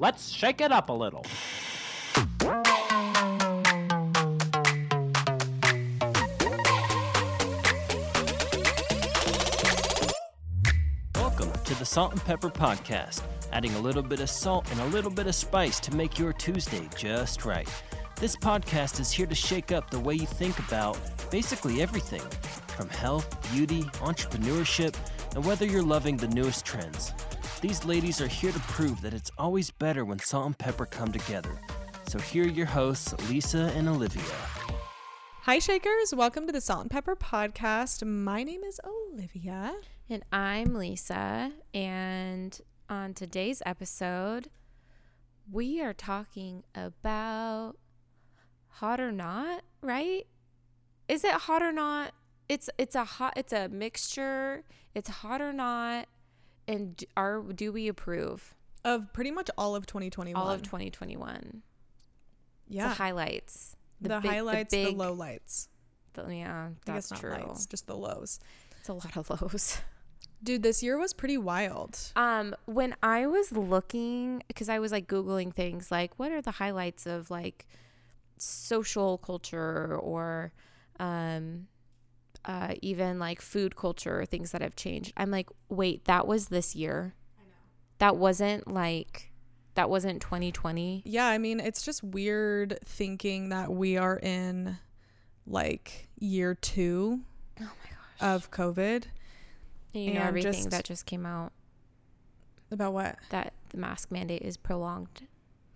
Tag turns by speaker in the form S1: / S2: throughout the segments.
S1: Let's shake it up a little.
S2: Welcome to the Salt and Pepper Podcast, adding a little bit of salt and a little bit of spice to make your Tuesday just right. This podcast is here to shake up the way you think about basically everything from health, beauty, entrepreneurship, and whether you're loving the newest trends. These ladies are here to prove that it's always better when salt and pepper come together. So here are your hosts, Lisa and Olivia.
S3: Hi, Shakers. Welcome to the Salt and Pepper Podcast. My name is Olivia.
S4: And I'm Lisa. And on today's episode, we are talking about hot or not, right? Is it hot or not? It's it's a hot it's a mixture. It's hot or not. And are do we approve
S3: Of pretty much all of 2021.
S4: all of 2021?
S3: Yeah.
S4: The highlights.
S3: The,
S4: big-
S3: highlights, the,
S4: big-
S3: lowlights.
S4: the- yeah, that's true.
S3: lights, just the lows.
S4: It's a lot of lows.
S3: Dude, this year was pretty wild.
S4: Um, when I was looking, because I was like Googling things like, what are the highlights of like social culture or um, uh, even like food culture, things that have changed. I'm like, wait, that was this year. I know. That wasn't like, that wasn't 2020.
S3: Yeah, I mean, it's just weird thinking that we are in like year two
S4: Oh
S3: of COVID.
S4: And you know
S3: and
S4: everything
S3: just-
S4: that just came out
S3: About what?
S4: that the mask mandate is prolonged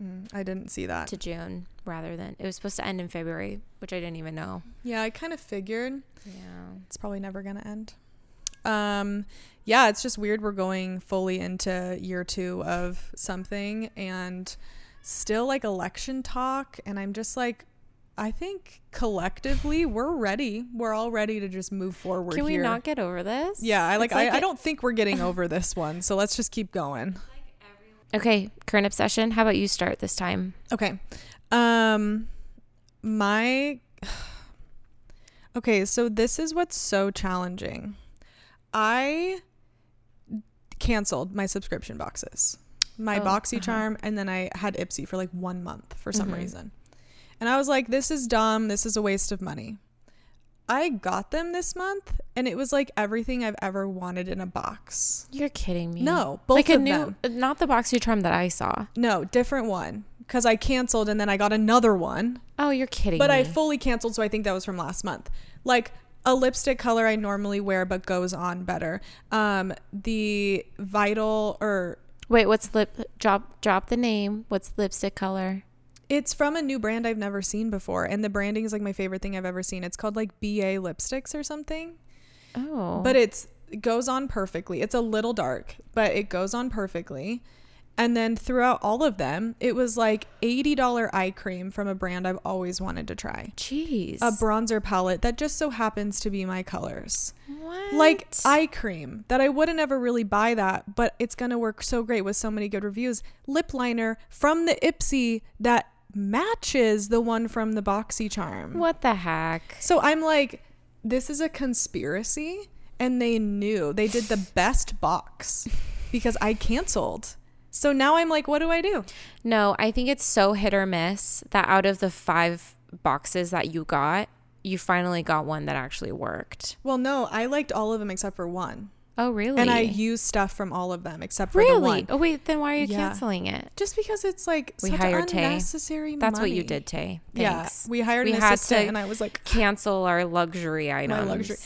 S3: Mm, I didn't see that.
S4: to June rather than it was supposed to end in February, which I didn't even know.
S3: Yeah, I kind of figured.
S4: Yeah.
S3: it's probably never going to end. Um, yeah, it's just weird. We're going fully into year two of something and still like election talk. And I'm just like, I think collectively we're ready. We're all ready to just move forward.
S4: Can we
S3: here.
S4: not get over this?
S3: Yeah, I like.
S4: Like
S3: I, I don't think we're getting over this one. So let's just keep going.
S4: Okay, current obsession. How about you start this time?
S3: Okay. Um my Okay, so this is what's so challenging. I canceled my subscription boxes. My
S4: Oh,
S3: BoxyCharm and then I had Ipsy for like 1 month for some
S4: Mhm.
S3: reason. And I was like this is dumb. This is a waste of money. I got them this month and it was like everything I've ever wanted in a box.
S4: You're kidding me.
S3: No, both
S4: like a
S3: of
S4: new,
S3: them.
S4: not the BoxyCharm that I saw.
S3: No, different one cuz I canceled and then I got another one.
S4: Oh, you're kidding me.
S3: But
S4: me.
S3: I fully canceled, so I think that was from last month. Like a lipstick color I normally wear but goes on better. Um, the Vital or
S4: Wait, what's lip? Drop, drop the name. What's the lipstick color?
S3: It's from a new brand I've never seen before, and the branding is like my favorite thing I've ever seen. It's called like BA lipsticks or something,
S4: Oh,
S3: but it's it goes on perfectly. It's a little dark, but it goes on perfectly. And then throughout all of them, it was like $80 eye cream from a brand I've always wanted to try.
S4: jeez.
S3: A bronzer palette that just so happens to be my colors.
S4: what?
S3: like eye cream that I wouldn't ever really buy that, but it's gonna work so great with so many good reviews. Lip liner from the Ipsy that matches the one from the BoxyCharm.
S4: what the heck?
S3: So I'm like, this is a conspiracy, and they knew they did the best box because I canceled. So now I'm like, what do I do?
S4: No, I think it's so hit or miss that out of the five boxes that you got, you finally got one that actually worked.
S3: Well, no, I liked all of them except for one,
S4: Oh, really?
S3: and I use stuff from all of them except for the
S4: really.
S3: one.
S4: Oh, wait. Then why are you
S3: Yeah.
S4: canceling it?
S3: Just because it's like
S4: We
S3: such
S4: hired Tay.
S3: unnecessary
S4: That's what you did, Tay.
S3: Yeah, we hired
S4: We
S3: an
S4: had
S3: assistant,
S4: to
S3: and I was like,
S4: cancel our luxury items.
S3: My luxury.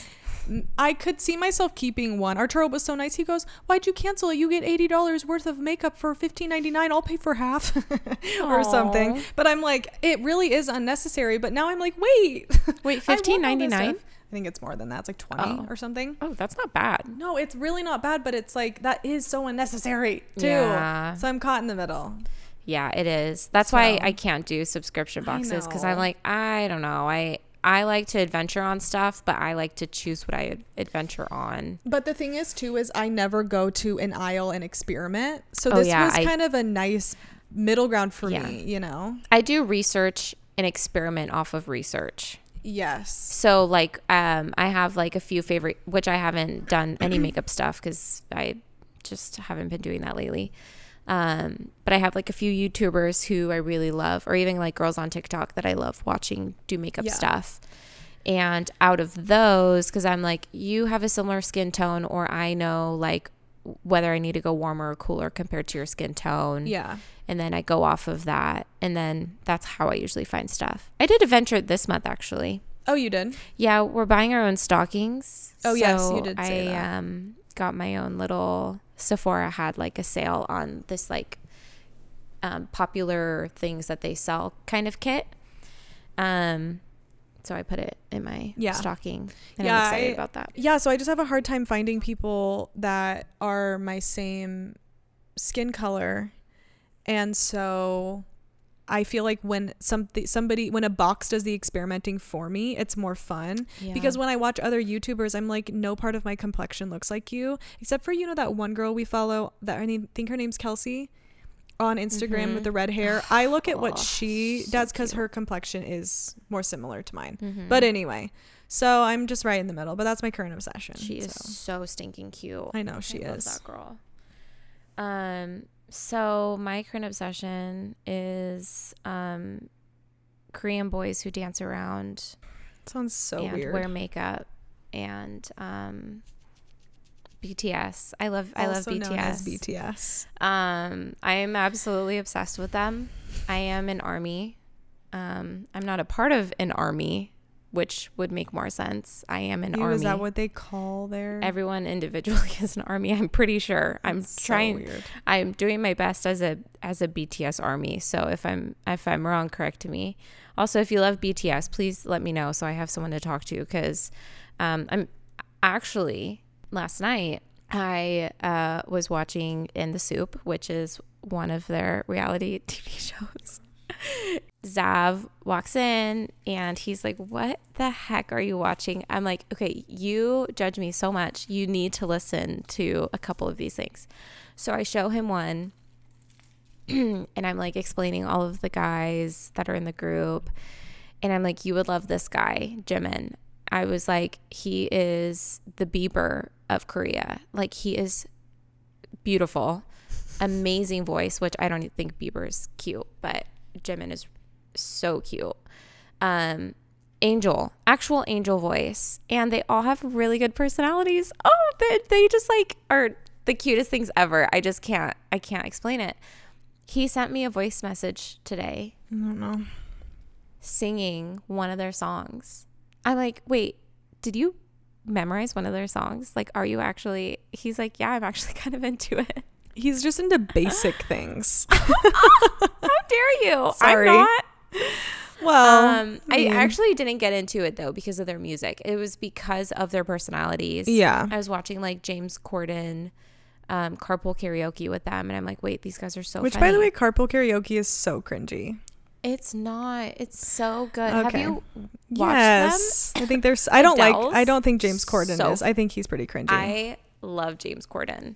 S3: I could see myself keeping one. Arturo was so nice. He goes, "Why'd you cancel it? You get eighty dollars worth of makeup for fifteen ninety nine. I'll pay for half, or something." But I'm like, it really is unnecessary. But now I'm like, wait,
S4: Wait,
S3: I want all this
S4: fifteen ninety nine?
S3: I think it's more than that. It's like twenty
S4: Oh.
S3: or something.
S4: Oh, that's not bad.
S3: No, it's really not bad, but it's like that is so unnecessary too.
S4: Yeah.
S3: So I'm caught in the middle.
S4: Yeah, it is. That's why I can't do subscription boxes because I'm like, I don't know. I I like to adventure on stuff, but I like to choose what I adventure on.
S3: But the thing is, too, is I never go to an aisle and experiment. So
S4: Oh,
S3: this
S4: yeah,
S3: was
S4: I-
S3: kind of a nice middle ground for
S4: Yeah.
S3: me, you know?
S4: I do research and experiment off of research.
S3: Yes.
S4: So like um I have like a few favorite which I haven't done any makeup stuff cuz I just haven't been doing that lately. Um, but I have like a few YouTubers who I really love, or even like girls on TikTok that I love watching do makeup
S3: Yeah.
S4: stuff. And out of those, because I'm like, you have a similar skin tone, or I know like whether I need to go warmer or cooler compared to your skin tone.
S3: Yeah.
S4: And then I go off of that. And then that's how I usually find stuff. I did a venture this month actually.
S3: Oh, you did?
S4: Yeah, we're buying our own stockings.
S3: Oh, yes, you did say
S4: I um got my own little Sephora had like a sale on this like um, popular things that they sell kind of kit. Um, so I put it in my
S3: Yeah.
S4: stocking, and
S3: Yeah,
S4: I'm excited
S3: I-
S4: about that.
S3: Yeah, so I just have a hard time finding people that are my same skin color. And so I feel like when something somebody when a box does the experimenting for me, it's more fun. Because when I watch other YouTubers, I'm like, no part of my complexion looks like you, except for you know that one girl we follow that I think her name's Kelsey on Instagram with the red hair. I look at what
S4: Mm-hmm. Oh,
S3: she
S4: so
S3: does because her complexion is more similar to mine.
S4: Mhm.
S3: But anyway, so I'm just right in the middle. But that's my current obsession.
S4: she is
S3: so.
S4: so stinking cute.
S3: I know she
S4: I love
S3: is.
S4: that girl. Um, so my current obsession is um, Korean boys who dance around
S3: Sounds so
S4: and
S3: weird.
S4: wear makeup and um, BTS. I love I
S3: also
S4: love BTS.
S3: BTS.
S4: Um, I am absolutely obsessed with them. I am an army. Um, I'm not a part of an army, which would make more sense. I am an
S3: Ew,
S4: army.
S3: Is that what they call their?
S4: Everyone individually is an army. I'm pretty sure. I'm
S3: That's so
S4: trying.
S3: weird.
S4: I'm doing my best as a as a BTS army. So if I'm if I'm wrong, correct me. Also, if you love BTS, please let me know so I have someone to talk to because um, I'm actually last night I uh, was watching In the SOOP, which is one of their reality TV shows. Zav walks in and he's like, What the heck are you watching? I'm like, Okay, you judge me so much. You need to listen to a couple of these things. So I show him one and I'm like explaining all of the guys that are in the group. And I'm like, You would love this guy, Jimin. I was like, He is the Bieber of Korea. Like, he is beautiful, amazing voice, which I don't think Bieber is cute, but Jimin is so cute. Um, angel, actual angel voice, and they all have really good personalities. Oh, they, they just like are the cutest things ever. I just can't, I can't explain it. He sent me a voice message today
S3: I don't know.
S4: singing one of their songs. I'm like, wait, did you memorize one of their songs? Like, are you actually? He's like, yeah, I'm actually kind of into it.
S3: He's just into basic things.
S4: Dare you?
S3: Sorry.
S4: I'm not.
S3: Well,
S4: Um, I
S3: mean,
S4: actually didn't get into it though because of their music. It was because of their personalities.
S3: Yeah.
S4: I was watching like James Corden, um, carpool karaoke with them, and I'm like, wait, these guys are so.
S3: Which,
S4: funny.
S3: by the way, carpool karaoke is so cringy.
S4: it's not. It's so good. Have you watched
S3: yes, I think there's. I don't
S4: Adele's
S3: like. I don't think James Corden
S4: so
S3: is. I think he's pretty cringy.
S4: I love James Corden.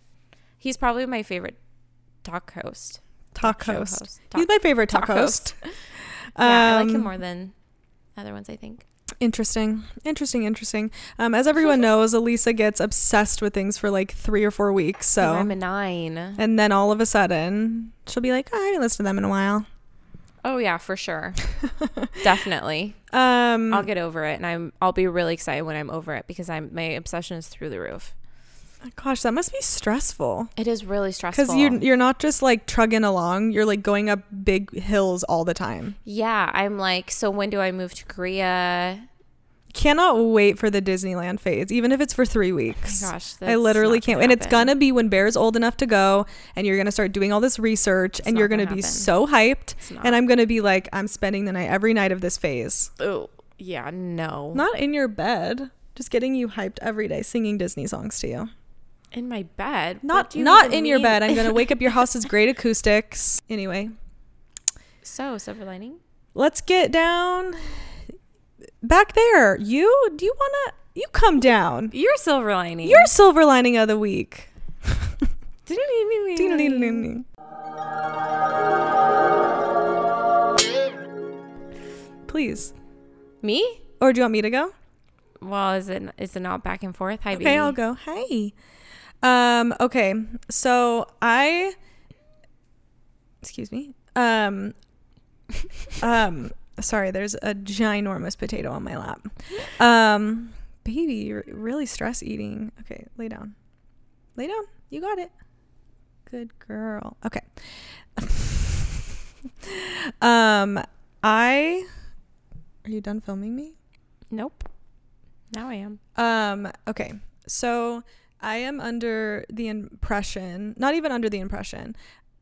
S4: He's probably my favorite talk host.
S3: Talk host.
S4: host.
S3: he's my favorite talk,
S4: talk
S3: host.
S4: Yeah, I like him
S3: Um,
S4: more than other ones. I think.
S3: Interesting, interesting, interesting. Um, as everyone knows, Elisa gets obsessed with things for like three or four weeks. So,
S4: I'm a nine.
S3: and then all of a sudden, she'll be like, oh, "I haven't listened to them in a while."
S4: Oh yeah, for sure. Definitely.
S3: Um,
S4: I'll get over it, and I'm I'll be really excited when I'm over it because I'm my obsession is through the roof.
S3: Gosh, that must be stressful
S4: It is really stressful.
S3: because you're you're not just like trugging along; you're like going up big hills all the time.
S4: yeah, I'm like, so when do I move to Korea?
S3: Cannot wait for the Disneyland phase, even if it's for three oh weeks.
S4: Oh gosh,
S3: I literally can't. And it's gonna be when Bear's old enough to go, and you're gonna start doing all this research, and you're gonna,
S4: gonna
S3: be so hyped. And I'm gonna be like, I'm spending the night every night of this phase,
S4: oh yeah, no,
S3: not in your bed, just getting you hyped every day, singing Disney songs to you.
S4: In my bed.
S3: Not not in your bed. I'm gonna wake up your house's great acoustics. Anyway,
S4: so silver lining.
S3: let's get down back there. You do you wanna? You come down.
S4: You're silver lining.
S3: Your silver lining of the week. Please.
S4: me.
S3: Or do you want me to go?
S4: Well, is it is it not back and forth? Hi,
S3: Okay,
S4: baby.
S3: I'll go. Hey. Um, okay. So I excuse me. Um, um, sorry, there's a ginormous potato on my lap. Um, baby, you're really stress eating. Okay, lay down. Lay down. You got it. Good girl. Okay. um, I. Are you done filming me?
S4: Nope. Now I am.
S3: Um, okay. So I am under the impression, not even under the impression,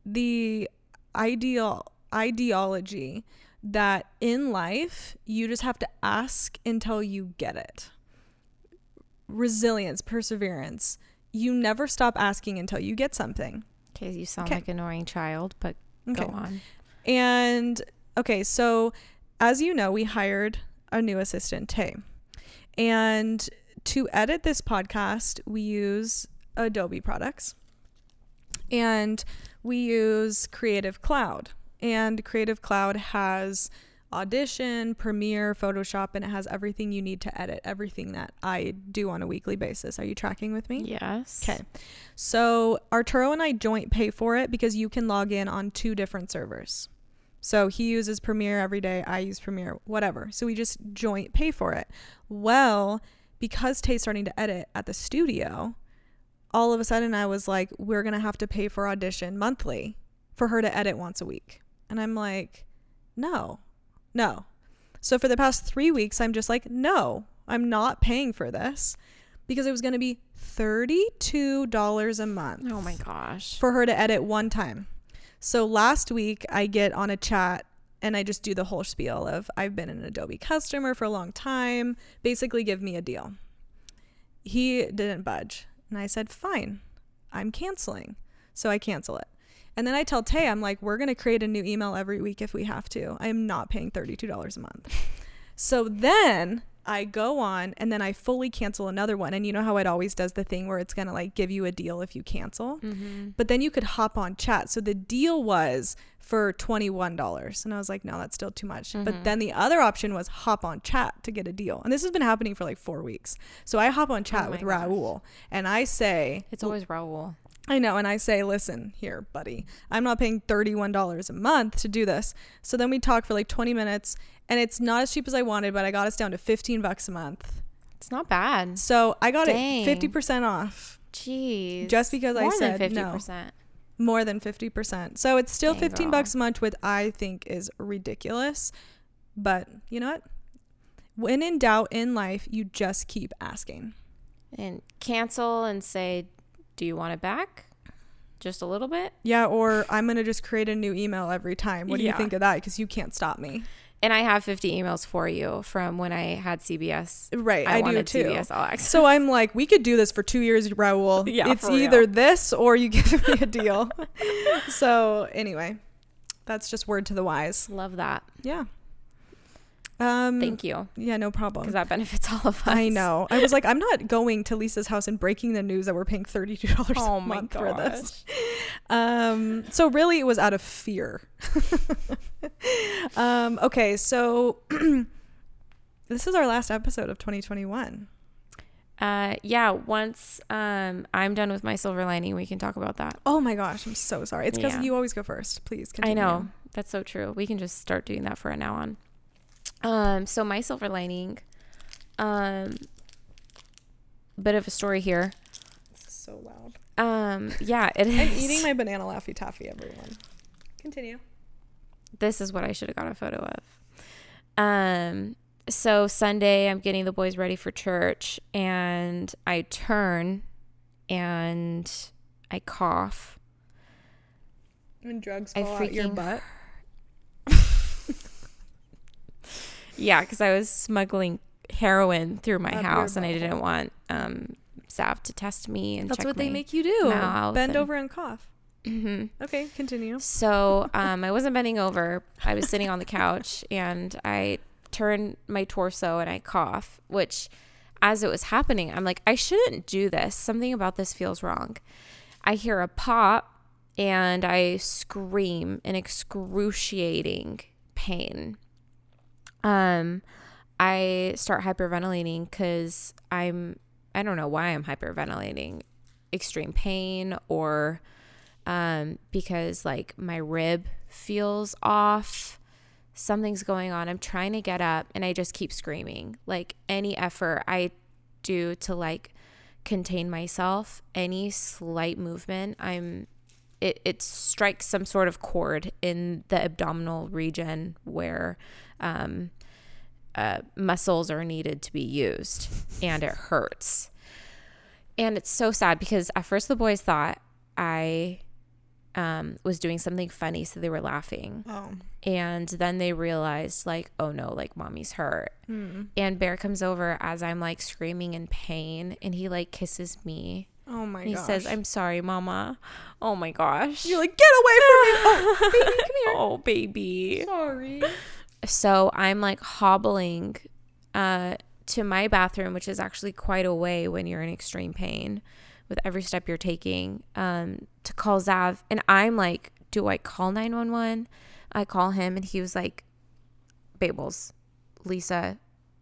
S3: the ideal ideology that in life you just have to ask until you get it. Resilience, perseverance. You never stop asking until you get something.
S4: Okay, you sound
S3: Okay.
S4: like an annoying child, but
S3: Okay.
S4: go on.
S3: And okay, so as you know, we hired a new assistant, Tay. And to edit this podcast, we use Adobe products. And we use Creative Cloud. And Creative Cloud has Audition, Premiere, Photoshop, and it has everything you need to edit everything that I do on a weekly basis. Are you tracking with me?
S4: Yes.
S3: Okay. So Arturo and I joint pay for it because you can log in on two different servers. So he uses Premiere every day, I use Premiere, whatever. So we just joint pay for it. Well, because Tay's starting to edit at the studio, all of a sudden I was like, we're going to have to pay for audition monthly for her to edit once a week. And I'm like, no, no. So for the past three weeks, I'm just like, no, I'm not paying for this because it was going to be $32 a month
S4: Oh my gosh.
S3: for her to edit one time. So last week I get on a chat and I just do the whole spiel of I've been an Adobe customer for a long time, basically give me a deal. He didn't budge. And I said, "Fine. I'm canceling." So I cancel it. And then I tell Tay, I'm like, "We're going to create a new email every week if we have to. I am not paying $32 a month." So then I go on and then I fully cancel another one. And you know how it always does the thing where it's going to like give you a deal if you cancel?
S4: Mm-hmm.
S3: But then you could hop on chat. So the deal was for $21. And I was like, no, that's still too much.
S4: Mhm.
S3: But then the other option was hop on chat to get a deal. And this has been happening for like four weeks. So I hop on chat
S4: Oh
S3: with
S4: gosh.
S3: Raul and I say,
S4: It's always Raul.
S3: I know. And I say, listen, here, buddy, I'm not paying $31 a month to do this. So then we talk for like 20 minutes and it's not as cheap as I wanted, but I got us down to 15 bucks a month.
S4: It's not bad.
S3: So I got
S4: Dang.
S3: it 50% off,
S4: Jeez.
S3: Just because I
S4: More
S3: said
S4: than
S3: no.
S4: 50%.
S3: more than 50%. So it's still
S4: Dang,
S3: 15
S4: girl.
S3: bucks a month, which I think is ridiculous. But you know what? When in doubt in life, you just keep asking.
S4: And cancel and say, do you want it back? Just a little bit?
S3: Yeah, or I'm going to just create a new email every time. What do you think of that? Because you can't stop me.
S4: And I have 50 emails for you from when I had CBS.
S3: Right,
S4: I,
S3: I, do too.
S4: CBS All Access.
S3: So I'm like, we could do this for two years, Raul.
S4: Yeah,
S3: it's either this or you give me a deal. so anyway, that's just word to the wise.
S4: Love that.
S3: Yeah. Um,
S4: Thank you.
S3: Yeah, no problem.
S4: Because that benefits all of us.
S3: I know. I was like, I'm not going to Lisa's house and breaking the news that we're paying thirty-two dollars
S4: Oh
S3: a month
S4: gosh.
S3: for this. Um, so really, it was out of fear. um, okay, so this is our last episode of 2021.
S4: Uh, yeah, once um, I'm done with my silver lining, we can talk about that.
S3: Oh my gosh, I'm so sorry. It's because
S4: Yeah.
S3: you always go first. Please
S4: I know. That's so true. We can just start doing that for now on. Um, so my silver lining, um, bit of a story here.
S3: It's so loud.
S4: Um, yeah, it is.
S3: I'm eating my banana laffy taffy. Everyone, continue.
S4: this is what I should have got a photo of. Um, so Sunday, I'm getting the boys ready for church, and I turn and I cough.
S3: When drugs
S4: I
S3: fall out your butt.
S4: Yeah, because I was smuggling heroin through my
S3: Up
S4: house, and I didn't want um, Zav to test me and
S3: That's
S4: check
S3: what they
S4: my
S3: make you do.
S4: mouth
S3: Bend
S4: and-
S3: over and cough.
S4: Mhm.
S3: Okay, continue.
S4: So um, I wasn't bending over. I was sitting on the couch and I turn my torso and I cough, which as it was happening, I'm like, I shouldn't do this. Something about this feels wrong. I hear a pop and I scream in excruciating pain. Um, I start hyperventilating because I'm, I don't know why I'm hyperventilating, extreme pain or um, because like my rib feels off. Something's going on. I'm trying to get up and I just keep screaming. Like any effort I do to like contain myself, any slight movement, I'm it, it strikes some sort of chord in the abdominal region where um, uh, muscles are needed to be used and it hurts. And it's so sad because at first the boys thought I um, was doing something funny, so they were laughing.
S3: Oh.
S4: And then they realized, like, oh no, like mommy's hurt. And Bear comes over as I'm like screaming in pain, and he like kisses me.
S3: Oh my
S4: He
S3: gosh.
S4: says, "I'm sorry, mama." Oh my gosh.
S3: You're like, get away from me. Oh, baby, come here.
S4: Oh baby.
S3: Sorry.
S4: So I'm like hobbling uh, to my bathroom, which is actually quite a way when you're in extreme pain with every step you're taking, um, to call Zav. And I'm like, do I call 911? I call him and he was like, Babels, Lisa,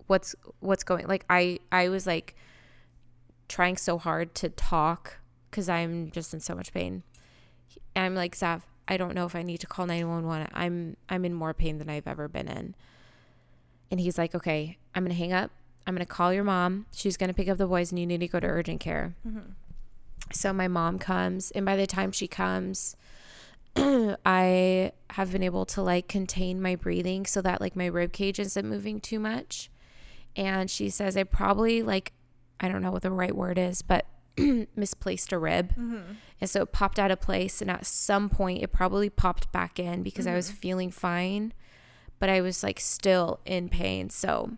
S4: what's what's going like I I was like trying so hard to talk because I'm just in so much pain. I'm like, Zav, I don't know if I need to call 911. I'm I'm in more pain than I've ever been in. And he's like, okay, I'm gonna hang up. I'm gonna call your mom. She's gonna pick up the boys, and you need to go to urgent care. Mm-hmm. So my mom comes, and by the time she comes, I have been able to like contain my breathing so that like my rib cage isn't moving too much. And she says I probably like I don't know what the right word is, but misplaced a rib. Mm-hmm. And so it popped out of place and at some point it probably popped back in because I was mm-hmm. feeling fine, but I was like still in pain. So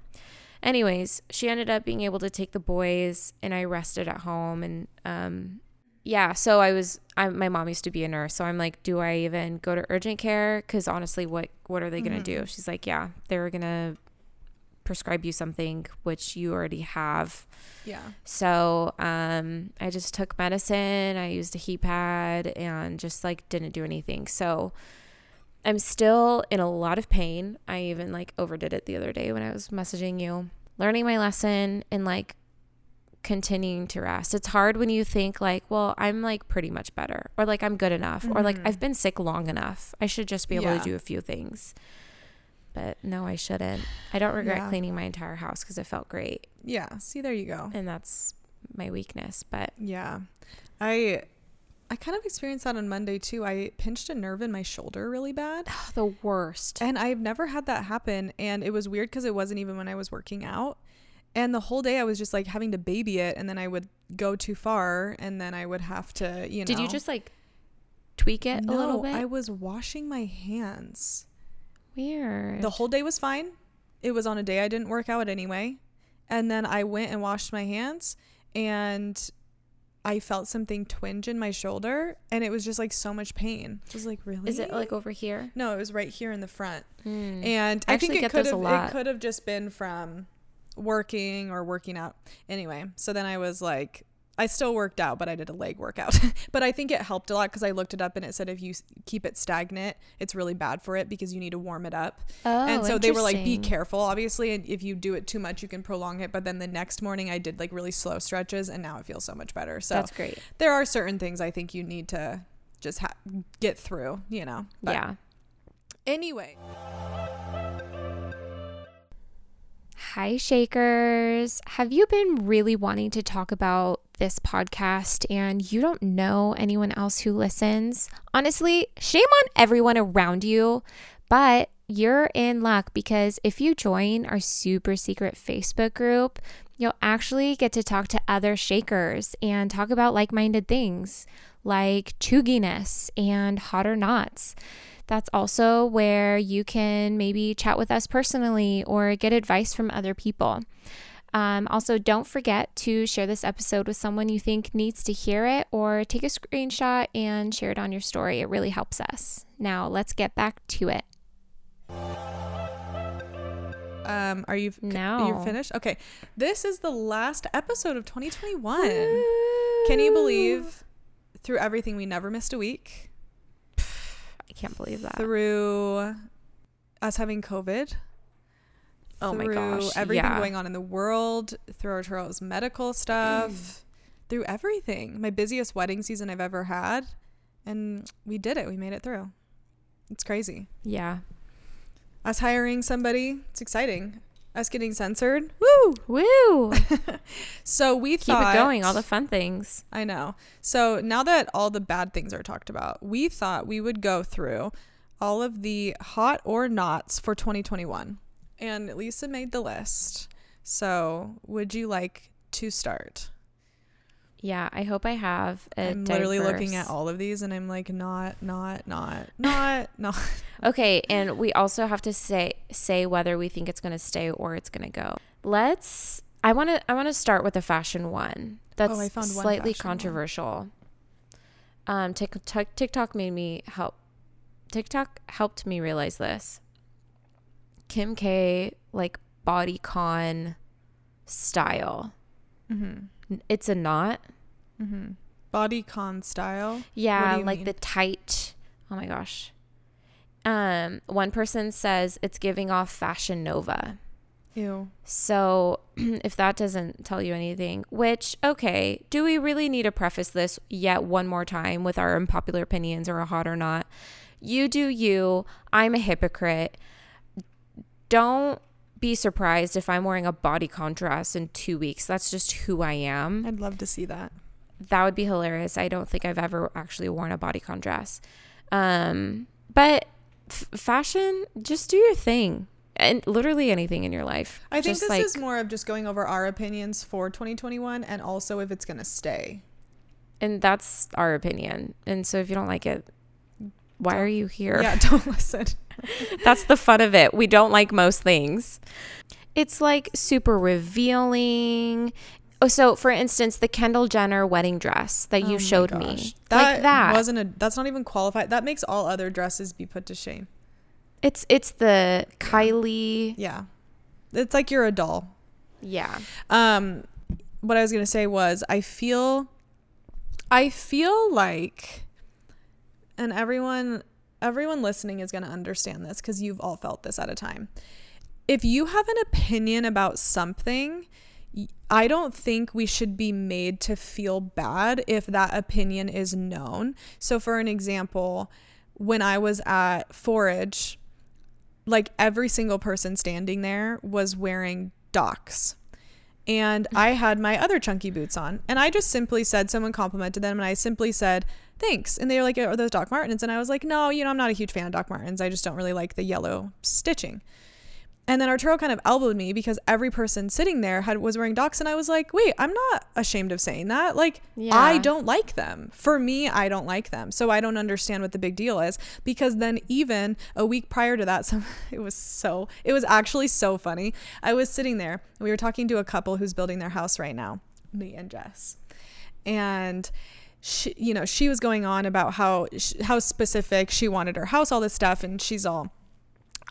S4: anyways, she ended up being able to take the boys and I rested at home and um yeah, so I was I my mom used to be a nurse, so I'm like, do I even go to urgent care cuz honestly what what are they going to do? Mm-hmm. She's like, yeah, they're going to prescribe you something which you already have.
S3: Yeah.
S4: So um, I just took medicine. I used a heat pad and just like didn't do anything. So I'm still in a lot of pain. I even like overdid it the other day when I was messaging you, learning my lesson and like continuing to rest. It's hard when you think like, well, I'm like pretty much better or like I'm good enough or like I've been sick long enough. I should just be able
S3: Yeah.
S4: to do a few things. But no, I shouldn't. I don't regret
S3: Yeah.
S4: cleaning my entire house because it felt great
S3: Yeah. See, there you go.
S4: and that's my weakness. But
S3: Yeah. I I kind of experienced that on Monday too. I pinched a nerve in my shoulder really bad.
S4: Ah, the worst.
S3: And I've never had that happen. And it was weird because it wasn't even when I was working out. And the whole day I was just like having to baby it. And then I would go too far. And then I would have to, you know.
S4: Did you just like tweak it
S3: no,
S4: a little bit?
S3: I was washing my hands.
S4: Weird.
S3: The whole day was fine. It was on a day I didn't work out anyway. And then I went and washed my hands and I felt something twinge in my shoulder and it was just like so much pain. It was like, really?
S4: Is it like over here?
S3: No, it was right here in the front.
S4: Mm.
S3: And
S4: I
S3: I, think it could have it could have just been from working or working out. Anyway, so then I was like I still worked out, but I did a leg workout. but I think it helped a lot because I looked it up and it said if you keep it stagnant, it's really bad for it because you need to warm it up.
S4: Oh,
S3: and so they were like, be
S4: oh,
S3: careful, obviously. And if you do it too much, you can prolong it. But then the next morning, I did like really slow stretches and now it feels so much better. So
S4: That's great.
S3: there are certain things I think you need to just ha- get through, you know? But
S4: yeah.
S3: Anyway.
S4: Hi, Shakers. Have you been really wanting to talk about this podcast and you don't know anyone else who listens? Honestly, shame on everyone around you, but you're in luck because if you join our super secret Facebook group, you'll actually get to talk to other Shakers and talk about like minded things like chugginess and hot or nots. That's also where you can maybe chat with us personally or get advice from other people. Um, also, don't forget to share this episode with someone you think needs to hear it or take a screenshot and share it on your story. It really helps us. Now, let's get back to it.
S3: Um, are you
S4: now
S3: you're finished? Okay. This is the last episode of 2021. Can you believe through everything we never missed a week?
S4: I can't believe that.
S3: Through us having COVID.
S4: Oh my
S3: through
S4: gosh,
S3: Everything
S4: yeah.
S3: going on in the world, through our Charles medical stuff, mm. through everything. My busiest wedding season I've ever had. and we did it. We made it through. It's crazy.
S4: Yeah.
S3: Us hiring somebody, it's exciting. Us getting censored, woo!
S4: Woo!
S3: So we
S4: Keep
S3: thought
S4: it going. All the fun things.
S3: I know. So now that all the bad things are talked about, we thought we would go through all of the hot or nots for 2021. And Lisa made the list. So would you like to start?
S4: Yeah. I hope I have. i
S3: I'm literally looking at all of these and I'm like, not, not, not, not, not.
S4: Okay, and we also have to say say whether we think it's going to stay or it's going to go. Let's. I want to. I want to start with the fashion one. That's
S3: Oh, one
S4: slightly
S3: fashion one.
S4: controversial. Um, TikTok, TikTok made me help. TikTok helped me realize this. Kim K like bodycon style.
S3: Mm-hmm.
S4: It's a not.
S3: Mm-hmm. Bodycon style.
S4: Yeah, like
S3: mean?
S4: the tight. Oh my gosh. Um, one person says it's giving off Fashion Nova.
S3: Ew.
S4: So, if that doesn't tell you anything, which, okay, do we really need to preface this yet one more time with our unpopular opinions or a hot or not? You do you. I'm a hypocrite. Don't be surprised if I'm wearing a bodycon dress in two weeks. That's just who I am.
S3: I'd love to see that.
S4: That would be hilarious. I don't think I've ever actually worn a bodycon dress. Um, but f- fashion, just do your thing. And literally anything in your life.
S3: I think
S4: Just
S3: this
S4: like,
S3: is more of just going over our opinions for 2021 and also if it's going to stay.
S4: and that's our opinion. And so if you don't like it, why are you here?
S3: Yeah, don't listen.
S4: That's the fun of it. We don't like most things. It's like super revealing. Oh, so for instance, the Kendall Jenner wedding dress that
S3: Oh
S4: you
S3: my
S4: showed me,
S3: That
S4: like that.
S3: wasn't a. That's not even qualified. That makes all other dresses be put to shame.
S4: it's it's the Kylie.
S3: Yeah, it's like you're a doll.
S4: Yeah.
S3: Um, what I was gonna say was I feel, I feel like, and everyone, everyone listening is gonna understand this because you've all felt this at a time. If you have an opinion about something, I don't think we should be made to feel bad if that opinion is known. So, for an example, when I was at Forage, like every single person standing there was wearing Docs. And I had my other chunky boots on. And I just simply said, someone complimented them, and I simply said, thanks. And they were like, are those Doc Martens? And I was like, no, you know, I'm not a huge fan of Doc Martens. I just don't really like the yellow stitching. And then Arturo kind of elbowed me because every person sitting there had was wearing Docs, and I was like, wait, I'm not ashamed of saying that. Like, I don't like them. For me, I don't like them. So I don't understand what the big deal is. Because then even a week prior to that, some it was so it was actually so funny. I was sitting there, and we were talking to a couple who's building their house right now, me and Jess, and. She, you know, she was going on about how how specific she wanted her house, all this stuff, and she's all,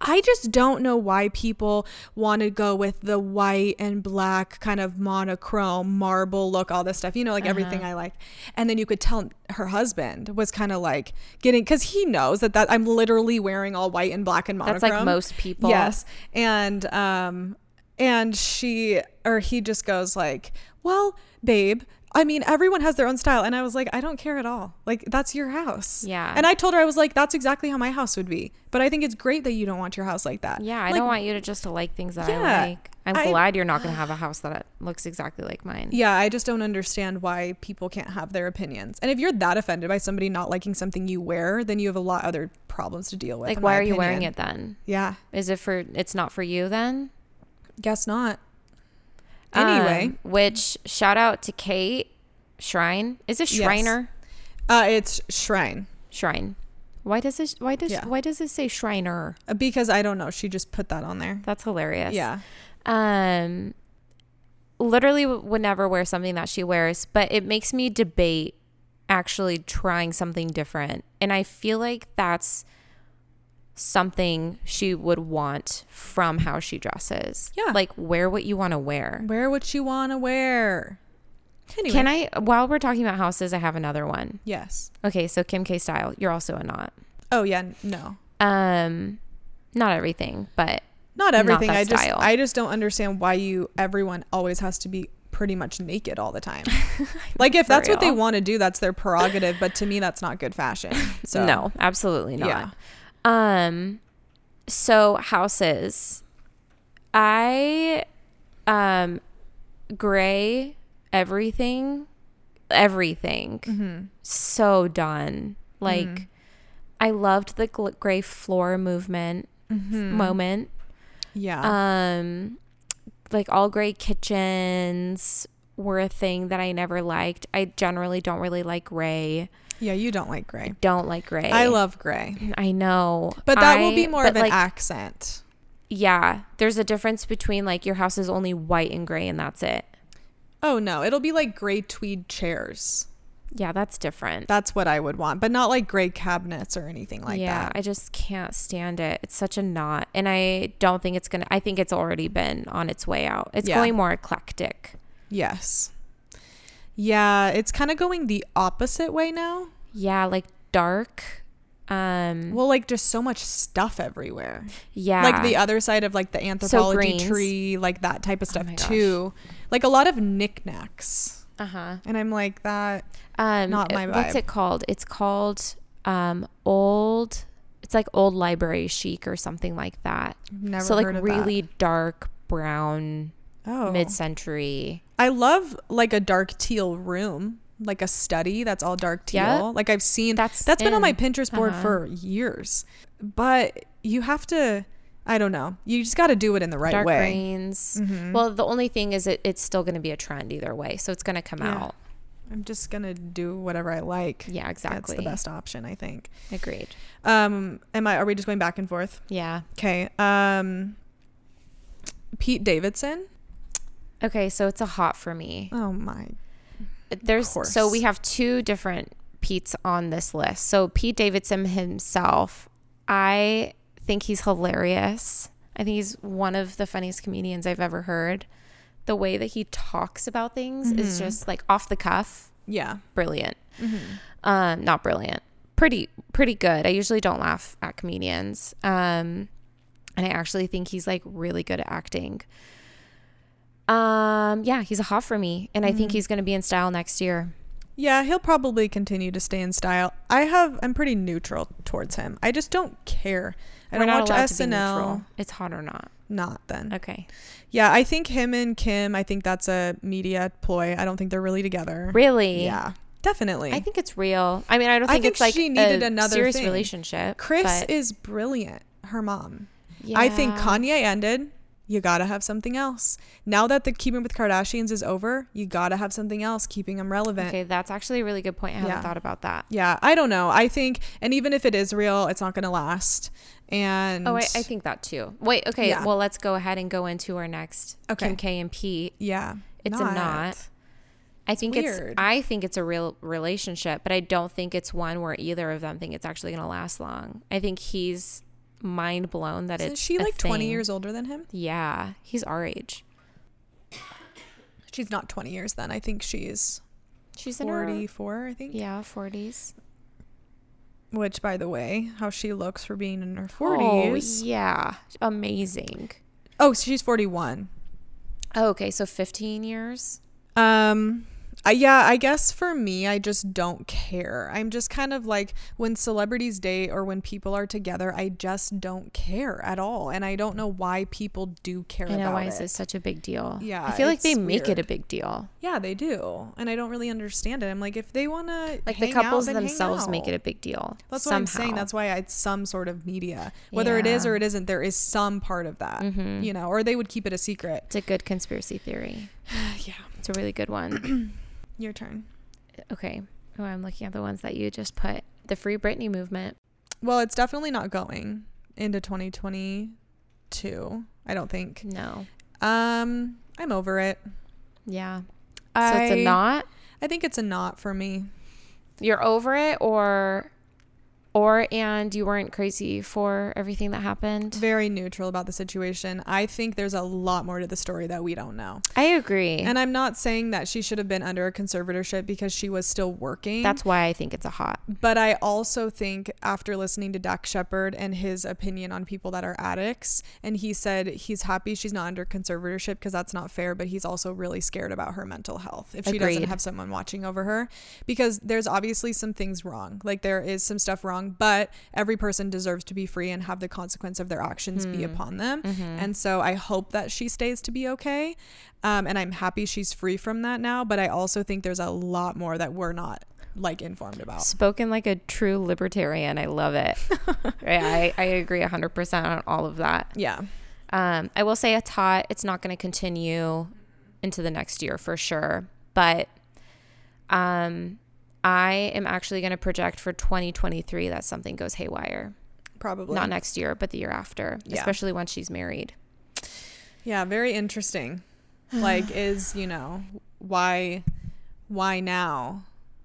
S3: I just don't know why people want to go with the white and black kind of monochrome marble look, all this stuff, you know, like everything I like. And then you could tell her husband was kind of like getting, because he knows that, that I'm literally wearing all white and black and monochrome.
S4: That's like most people.
S3: Yes. And, um, and she, or he just goes like, well, babe, I mean, everyone has their own style. And I was like, I don't care at all. Like, that's your house.
S4: Yeah.
S3: And I told her, I was like, that's exactly how my house would be. But I think it's great that you don't want your house like that.
S4: Yeah, I
S3: Like,
S4: don't want you to just to like things that
S3: Yeah,
S4: I like. I'm
S3: I-
S4: glad you're not going to have a house that looks exactly like mine.
S3: Yeah, I just don't understand why people can't have their opinions. And if you're that offended by somebody not liking something you wear, then you have a lot other problems to deal with.
S4: Like, why are you wearing it then?
S3: Yeah,
S4: Is it for? It's not for you then.
S3: guess not. Anyway,
S4: Um, which shout out to Kate Shrine. Is it
S3: Yes.
S4: Shriner?
S3: uh, it's Shrine
S4: Shrine. Why does it? Why does?
S3: Yeah.
S4: Why does it say Shriner?
S3: Uh, because I don't know. She just put that on there.
S4: That's hilarious.
S3: Yeah.
S4: Um, literally would never wear something that she wears, but it makes me debate actually trying something different, and I feel like that's something she would want from how she dresses.
S3: Yeah.
S4: like wear what you want to wear.
S3: Wear what you want to wear. Anyway.
S4: Can I? While we're talking about houses, I have another one.
S3: Yes.
S4: Okay, so Kim K style, you're also a not.
S3: Oh yeah. No.
S4: Um, not everything, but
S3: Not everything.
S4: that
S3: I just
S4: style.
S3: I just don't understand why you everyone always has to be pretty much naked all the time. like if that's what they want to do, that's their prerogative. But to me, that's not good fashion. So
S4: No, absolutely not.
S3: Yeah.
S4: Um so houses. I um gray everything everything.
S3: Mhm.
S4: So done. Like
S3: Mhm.
S4: I loved the gl- gray floor movement
S3: Mhm.
S4: moment.
S3: Yeah.
S4: Um like all gray kitchens were a thing that I never liked. I generally don't really like gray.
S3: Yeah. You don't like gray.
S4: Don't like gray.
S3: I love gray,
S4: I know.
S3: but that will be more of an
S4: like,
S3: accent.
S4: Yeah, there's a difference between like your house is only white and gray and that's it.
S3: Oh no, it'll be like gray tweed chairs.
S4: Yeah, that's different.
S3: That's what I would want, but not like gray cabinets or anything like
S4: yeah,
S3: that.
S4: I just can't stand it. It's such a not. And I don't think it's going to, I think it's already been on its way out. It's
S3: Yeah.
S4: going more eclectic.
S3: yes. Yeah, it's kind of going the opposite way now.
S4: Yeah, like dark. Um,
S3: Well, like just so much stuff everywhere.
S4: yeah.
S3: Like the other side of like the Anthropologie
S4: greens.
S3: tree, like that type of
S4: Oh
S3: stuff
S4: gosh.
S3: too. Like a lot of knickknacks.
S4: uh huh.
S3: And I'm like that.
S4: Um,
S3: Not my vibe.
S4: What's it called? It's called um, old. It's like old library chic or something like that.
S3: Never
S4: so like really dark brown,
S3: oh.
S4: mid-century.
S3: I love like a dark teal room, like a study that's all dark teal.
S4: Yeah.
S3: Like I've seen
S4: That's
S3: that's been on my. Pinterest board
S4: Uh-huh.
S3: for years. But you have to I don't know. You just got to do it in the right
S4: dark
S3: way.
S4: greens.
S3: Mhm.
S4: Well, the only thing is it, it's still going to be a trend either way, so it's going to come
S3: Yeah.
S4: out.
S3: I'm just going to do whatever I like.
S4: Yeah, exactly.
S3: That's the best option, I think.
S4: Agreed.
S3: Um am I are we just going back and forth?
S4: Yeah.
S3: Okay. Um Pete Davidson.
S4: Okay, so it's a hot for me.
S3: Oh my.
S4: There's so we have two different Pete's on this list. So Pete Davidson himself, I think he's hilarious. I think he's one of the funniest comedians I've ever heard. The way that he talks about things is
S3: Mhm.
S4: just like off the cuff,
S3: Yeah.
S4: brilliant.
S3: Mhm.
S4: um not brilliant pretty pretty good i usually don't laugh at comedians um and i actually think he's like really good at acting um yeah he's a hot for me and i think
S3: Mhm.
S4: he's going to be in style next year
S3: Yeah, he'll probably continue to stay in style. I have I'm pretty neutral towards him. I just don't care. I
S4: We're
S3: don't watch
S4: allowed to be
S3: SNL.
S4: neutral. it's hot or not
S3: Not then.
S4: okay
S3: Yeah, I think him and Kim, I think that's a media ploy. I don't think they're really together.
S4: really
S3: Yeah. Definitely.
S4: i think it's real i mean i don't
S3: I
S4: think,
S3: think
S4: it's like
S3: she needed
S4: a
S3: another
S4: serious
S3: thing.
S4: relationship
S3: Chris is brilliant. Her mom. Yeah. I think. Kanye ended. You gotta have something else. Now that the Keeping with Kardashians is over, you gotta have something else keeping them relevant.
S4: okay that's actually a really good point i haven't
S3: Yeah.
S4: thought about that
S3: Yeah, I don't know. I think, and even if it is real, it's not gonna last. And
S4: Oh, I, I think that too. Wait, okay.
S3: Yeah.
S4: Well, let's go ahead and go into our next
S3: Okay.
S4: Kim K and Pete.
S3: yeah,
S4: It's a not. I think it's. I think it's a real relationship, but I don't think it's one where either of them think it's actually going to last long. I think he's mind blown that
S3: Isn't
S4: it's
S3: she like 20 years older than him?
S4: Yeah, he's our age.
S3: She's not 20 years then. I think she's
S4: She's in her
S3: 44, I think.
S4: yeah forties.
S3: Which, by the way, how she looks for being in her 40s.
S4: Oh
S3: 40s.
S4: yeah, amazing.
S3: Oh, she's 41.
S4: Oh, okay, so fifteen years.
S3: Um, I, yeah, I guess for me, I just don't care. I'm just kind of like when celebrities date or when people are together, I just don't care at all, and I don't know why people do care
S4: I know why
S3: it.
S4: is this such a big deal?
S3: Yeah,
S4: I feel like they
S3: it's
S4: make it a big deal.
S3: Yeah, they do, and I don't really understand it. I'm like, if they want to,
S4: Like the couples themselves make it a big deal.
S3: That's what. I'm saying. That's why it's some sort of media, whether it is or it isn't. There is some part of that,
S4: Mhm.
S3: you know, or they would keep it a secret.
S4: It's a good conspiracy theory.
S3: yeah,
S4: It's a really good one.
S3: your turn.
S4: okay. Oh, I'm looking at the ones that you just put. The Free Britney movement.
S3: Well, it's definitely not going into 2022. I don't think.
S4: No.
S3: Um, I'm over it.
S4: Yeah. So
S3: I,
S4: it's a not.
S3: I think it's a not for me.
S4: You're over it or or and you weren't crazy for everything that happened.
S3: Very neutral about the situation. I think there's a lot more to the story that we don't know.
S4: I agree.
S3: And I'm not saying that she should have been under a conservatorship because she was still working.
S4: That's why I think it's a hot.
S3: But I also think after listening to Dax Shepard and his opinion on people that are addicts, and he said he's happy she's not under conservatorship because that's not fair, but he's also really scared about her mental health if she doesn't have someone watching over her because there's obviously some things wrong. Like there is some stuff wrong, but every person deserves to be free and have the consequence of their actions be upon them. And so I hope that she stays to be okay. Um, and I'm happy she's free from that now, but I also think there's a lot more that we're not like informed about.
S4: Spoken like a true libertarian. I love it. yeah, I, I agree 100% on all of that.
S3: Yeah.
S4: Um, I will say it's hot. It's not going to continue into the next year for sure. But um, I am actually going to project for 2023 that something goes haywire.
S3: Probably.
S4: Not next year, but the year after,
S3: Yeah.
S4: especially once she's married.
S3: Yeah, very interesting. like is, you know, why why now?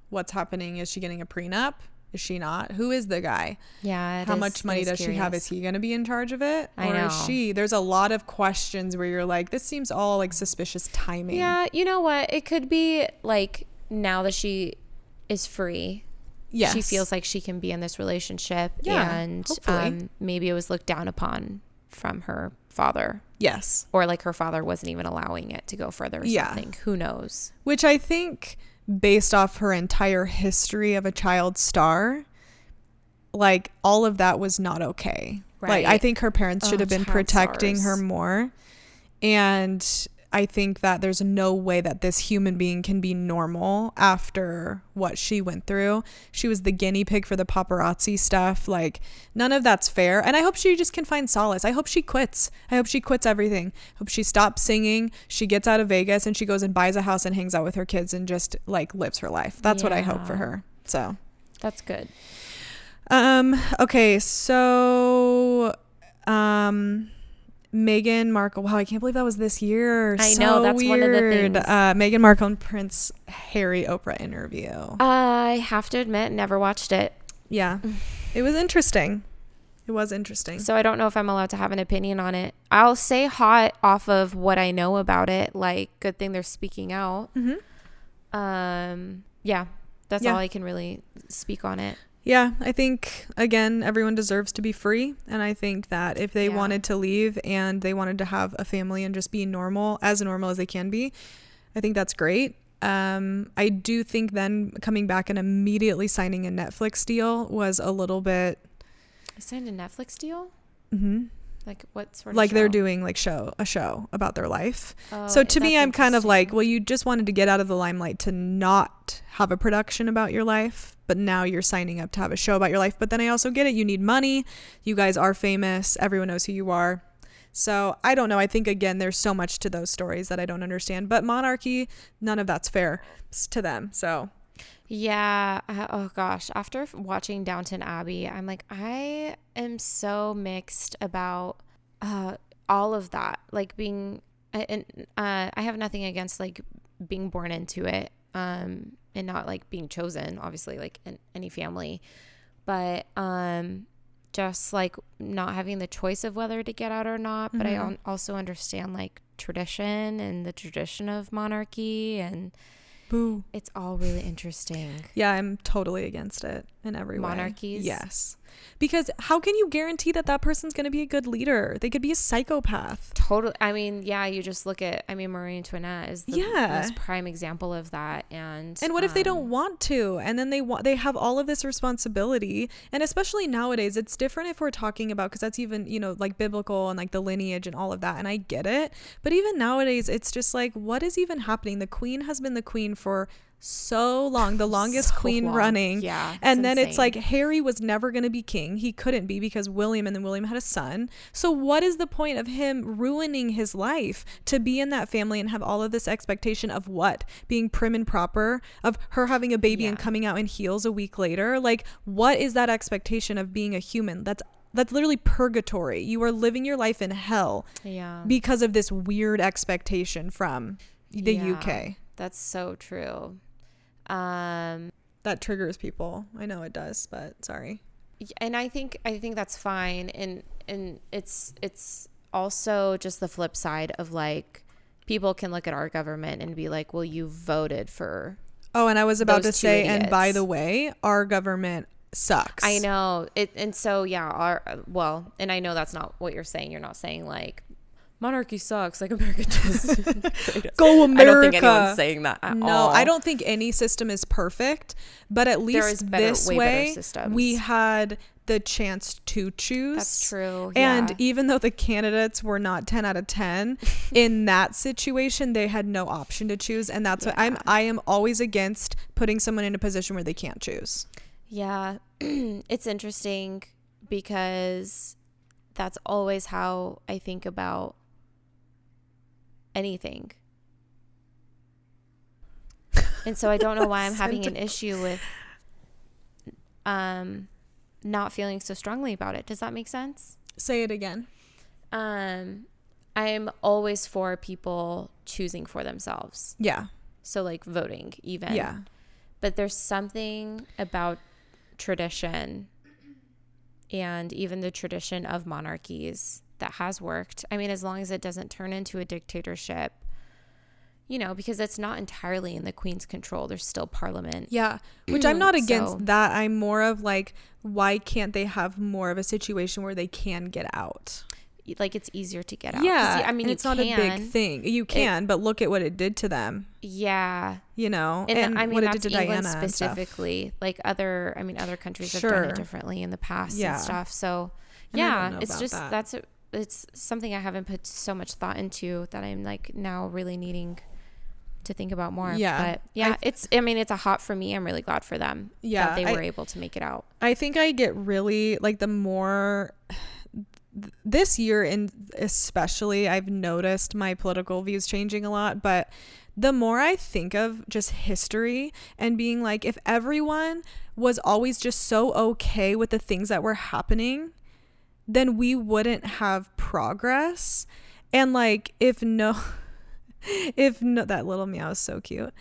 S3: What's happening? Is she getting a prenup? Is she not? Who is the guy?
S4: Yeah.
S3: How
S4: is-
S3: much money does she have? Is he going to be in charge of it?
S4: I
S3: or
S4: know.
S3: is she? There's a lot of questions where you're like, this seems all like suspicious timing.
S4: Yeah, you know what? It could be like now that she is free,
S3: Yes.
S4: she feels like she can be in this relationship
S3: Yeah,
S4: and um, maybe it was looked down upon from her father
S3: Yes.
S4: or like her father wasn't even allowing it to go further or
S3: Yeah.
S4: something who knows
S3: Which I think, based off her entire history of a child star, like all of that was not okay. Right. Like I think her parents should
S4: Oh,
S3: have been
S4: child
S3: protecting her more. And I think that there's no way that this human being can be normal after what she went through. She was the guinea pig for the paparazzi stuff. Like, none of that's fair. And I hope she just can find solace. I hope she quits. I hope she quits everything. I hope she stops singing. She gets out of Vegas and she goes and buys a house and hangs out with her kids and just like lives her life. That's what I hope for her. So,
S4: that's good
S3: um, okay, so um Meghan Markle. Wow, I can't believe that was this year.
S4: I know, that's one of the
S3: weird.
S4: things.
S3: Uh, Meghan Markle and Prince Harry Oprah interview.
S4: i have to admit never watched it
S3: yeah, it was interesting. It was interesting.
S4: so i don't know if i'm allowed to have an opinion on it i'll say hot off of what i know about it like good thing they're speaking out
S3: hmm
S4: um yeah that's
S3: Yeah.
S4: all i can really speak on it
S3: Yeah, I think again, everyone deserves to be free, and I think that if they
S4: Yeah.
S3: wanted to leave and they wanted to have a family and just be normal, as normal as they can be, I think that's great. Um, I do think then coming back and immediately signing a Netflix deal was a little bit,
S4: i signed a netflix deal
S3: mhm,
S4: like what sort of
S3: like they're doing like show a show about their life.
S4: Oh,
S3: so to me, I'm kind of like, well, you just wanted to get out of the limelight to not have a production about your life, but now you're signing up to have a show about your life. But then I also get it. You need money. You guys are famous. Everyone knows who you are. So I don't know. I think again, there's so much to those stories that I don't understand. But monarchy, none of that's fair to them. So
S4: Yeah. uh, Oh gosh. After watching Downton Abbey, I'm like, I am so mixed about uh, all of that. Like being, and uh, I have nothing against like being born into it, um, and not like being chosen. Obviously, like in any family, but um, just like not having the choice of whether to get out or not. But I
S3: Mhm.
S4: al- also understand like tradition and the tradition of monarchy and
S3: boo.
S4: it's all really interesting.
S3: Yeah, I'm totally against it in every way.
S4: Monarchies?
S3: Yes. Because how can you guarantee that that person's going to be a good leader? They could be a psychopath.
S4: Totally. I mean, yeah, you just look at, I mean, Marie Antoinette is the
S3: Yeah.
S4: most prime example of that. And
S3: And what if they don't
S4: um,
S3: want to? And then they want they have all of this responsibility. And especially nowadays, it's different if we're talking about because that's even, you know, like biblical and like the lineage and all of that. And I get it. But even nowadays, it's just like what is even happening? The queen has been the queen for so long, the longest
S4: So
S3: queen
S4: long.
S3: running.
S4: Yeah.
S3: And then it's like Harry was never going to be king. He couldn't be because William and then William had a son. So what is the point of him ruining his life to be in that family and have all of this expectation of what? Being prim and proper, of her having a baby and coming out in heels a week later? Like what is that expectation of being a human? That's that's literally purgatory. You are living your life in hell
S4: yeah.
S3: because of this weird expectation from the
S4: Yeah.
S3: UK.
S4: That's so true. Um,
S3: That triggers people. I know it does, but sorry.
S4: and I think I think that's fine and and it's it's also just the flip side of like people can look at our government and be like, "Well, you voted for
S3: Oh, and I was about to say, and by the way, our government sucks.
S4: I know it, and so yeah. Our well, and I know that's not what you're saying. You're not saying like monarchy sucks, like America does.
S3: Go America.
S4: I don't think anyone's saying that at
S3: No,
S4: all.
S3: No, I don't think any system is perfect, but at least
S4: is better-
S3: this
S4: way
S3: way
S4: systems.
S3: we had the chance to choose.
S4: That's true.
S3: And even though the candidates were not 10 out of 10, in that situation they had no option to choose and that's what I'm I am always against putting someone in a position where they can't choose.
S4: Yeah, it's interesting because that's always how I think about anything. And so I don't know why I'm having an issue with um not feeling so strongly about it. Does that make sense?
S3: Say it again.
S4: Um I'm always for people choosing for themselves.
S3: Yeah.
S4: So like voting even.
S3: Yeah.
S4: but there's something about tradition and even the tradition of monarchies that has worked. I mean, as long as it doesn't turn into a dictatorship, you know, because it's not entirely in the queen's control. There's still parliament.
S3: Yeah, which I'm not against
S4: So-
S3: that. I'm more of like, why can't they have more of a situation where they can get out?
S4: Like it's easier to get out.
S3: Yeah,
S4: I mean,
S3: it's not a big thing. You can, but look at what it did to them.
S4: Yeah,
S3: You know,
S4: and,
S3: and,
S4: I mean
S3: what it did to
S4: England
S3: Diana
S4: specifically. Like other, I mean, other countries have done it differently in the past
S3: Yeah.
S4: and stuff. So
S3: And I don't
S4: yeah, it's just
S3: that.
S4: that's a, it's something I haven't put so much thought into that I'm like now really needing to think about more.
S3: Yeah.
S4: but yeah,
S3: I-
S4: it's. I mean, it's a hot for me. I'm really glad for them.
S3: Yeah,
S4: that they
S3: I-
S4: were able to make it out.
S3: I think I get really like the more this year and especially I've noticed my political views changing a lot, but the more I think of just history and being like if everyone was always just so okay with the things that were happening, then we wouldn't have progress. And like if no if no that little meow is so cute.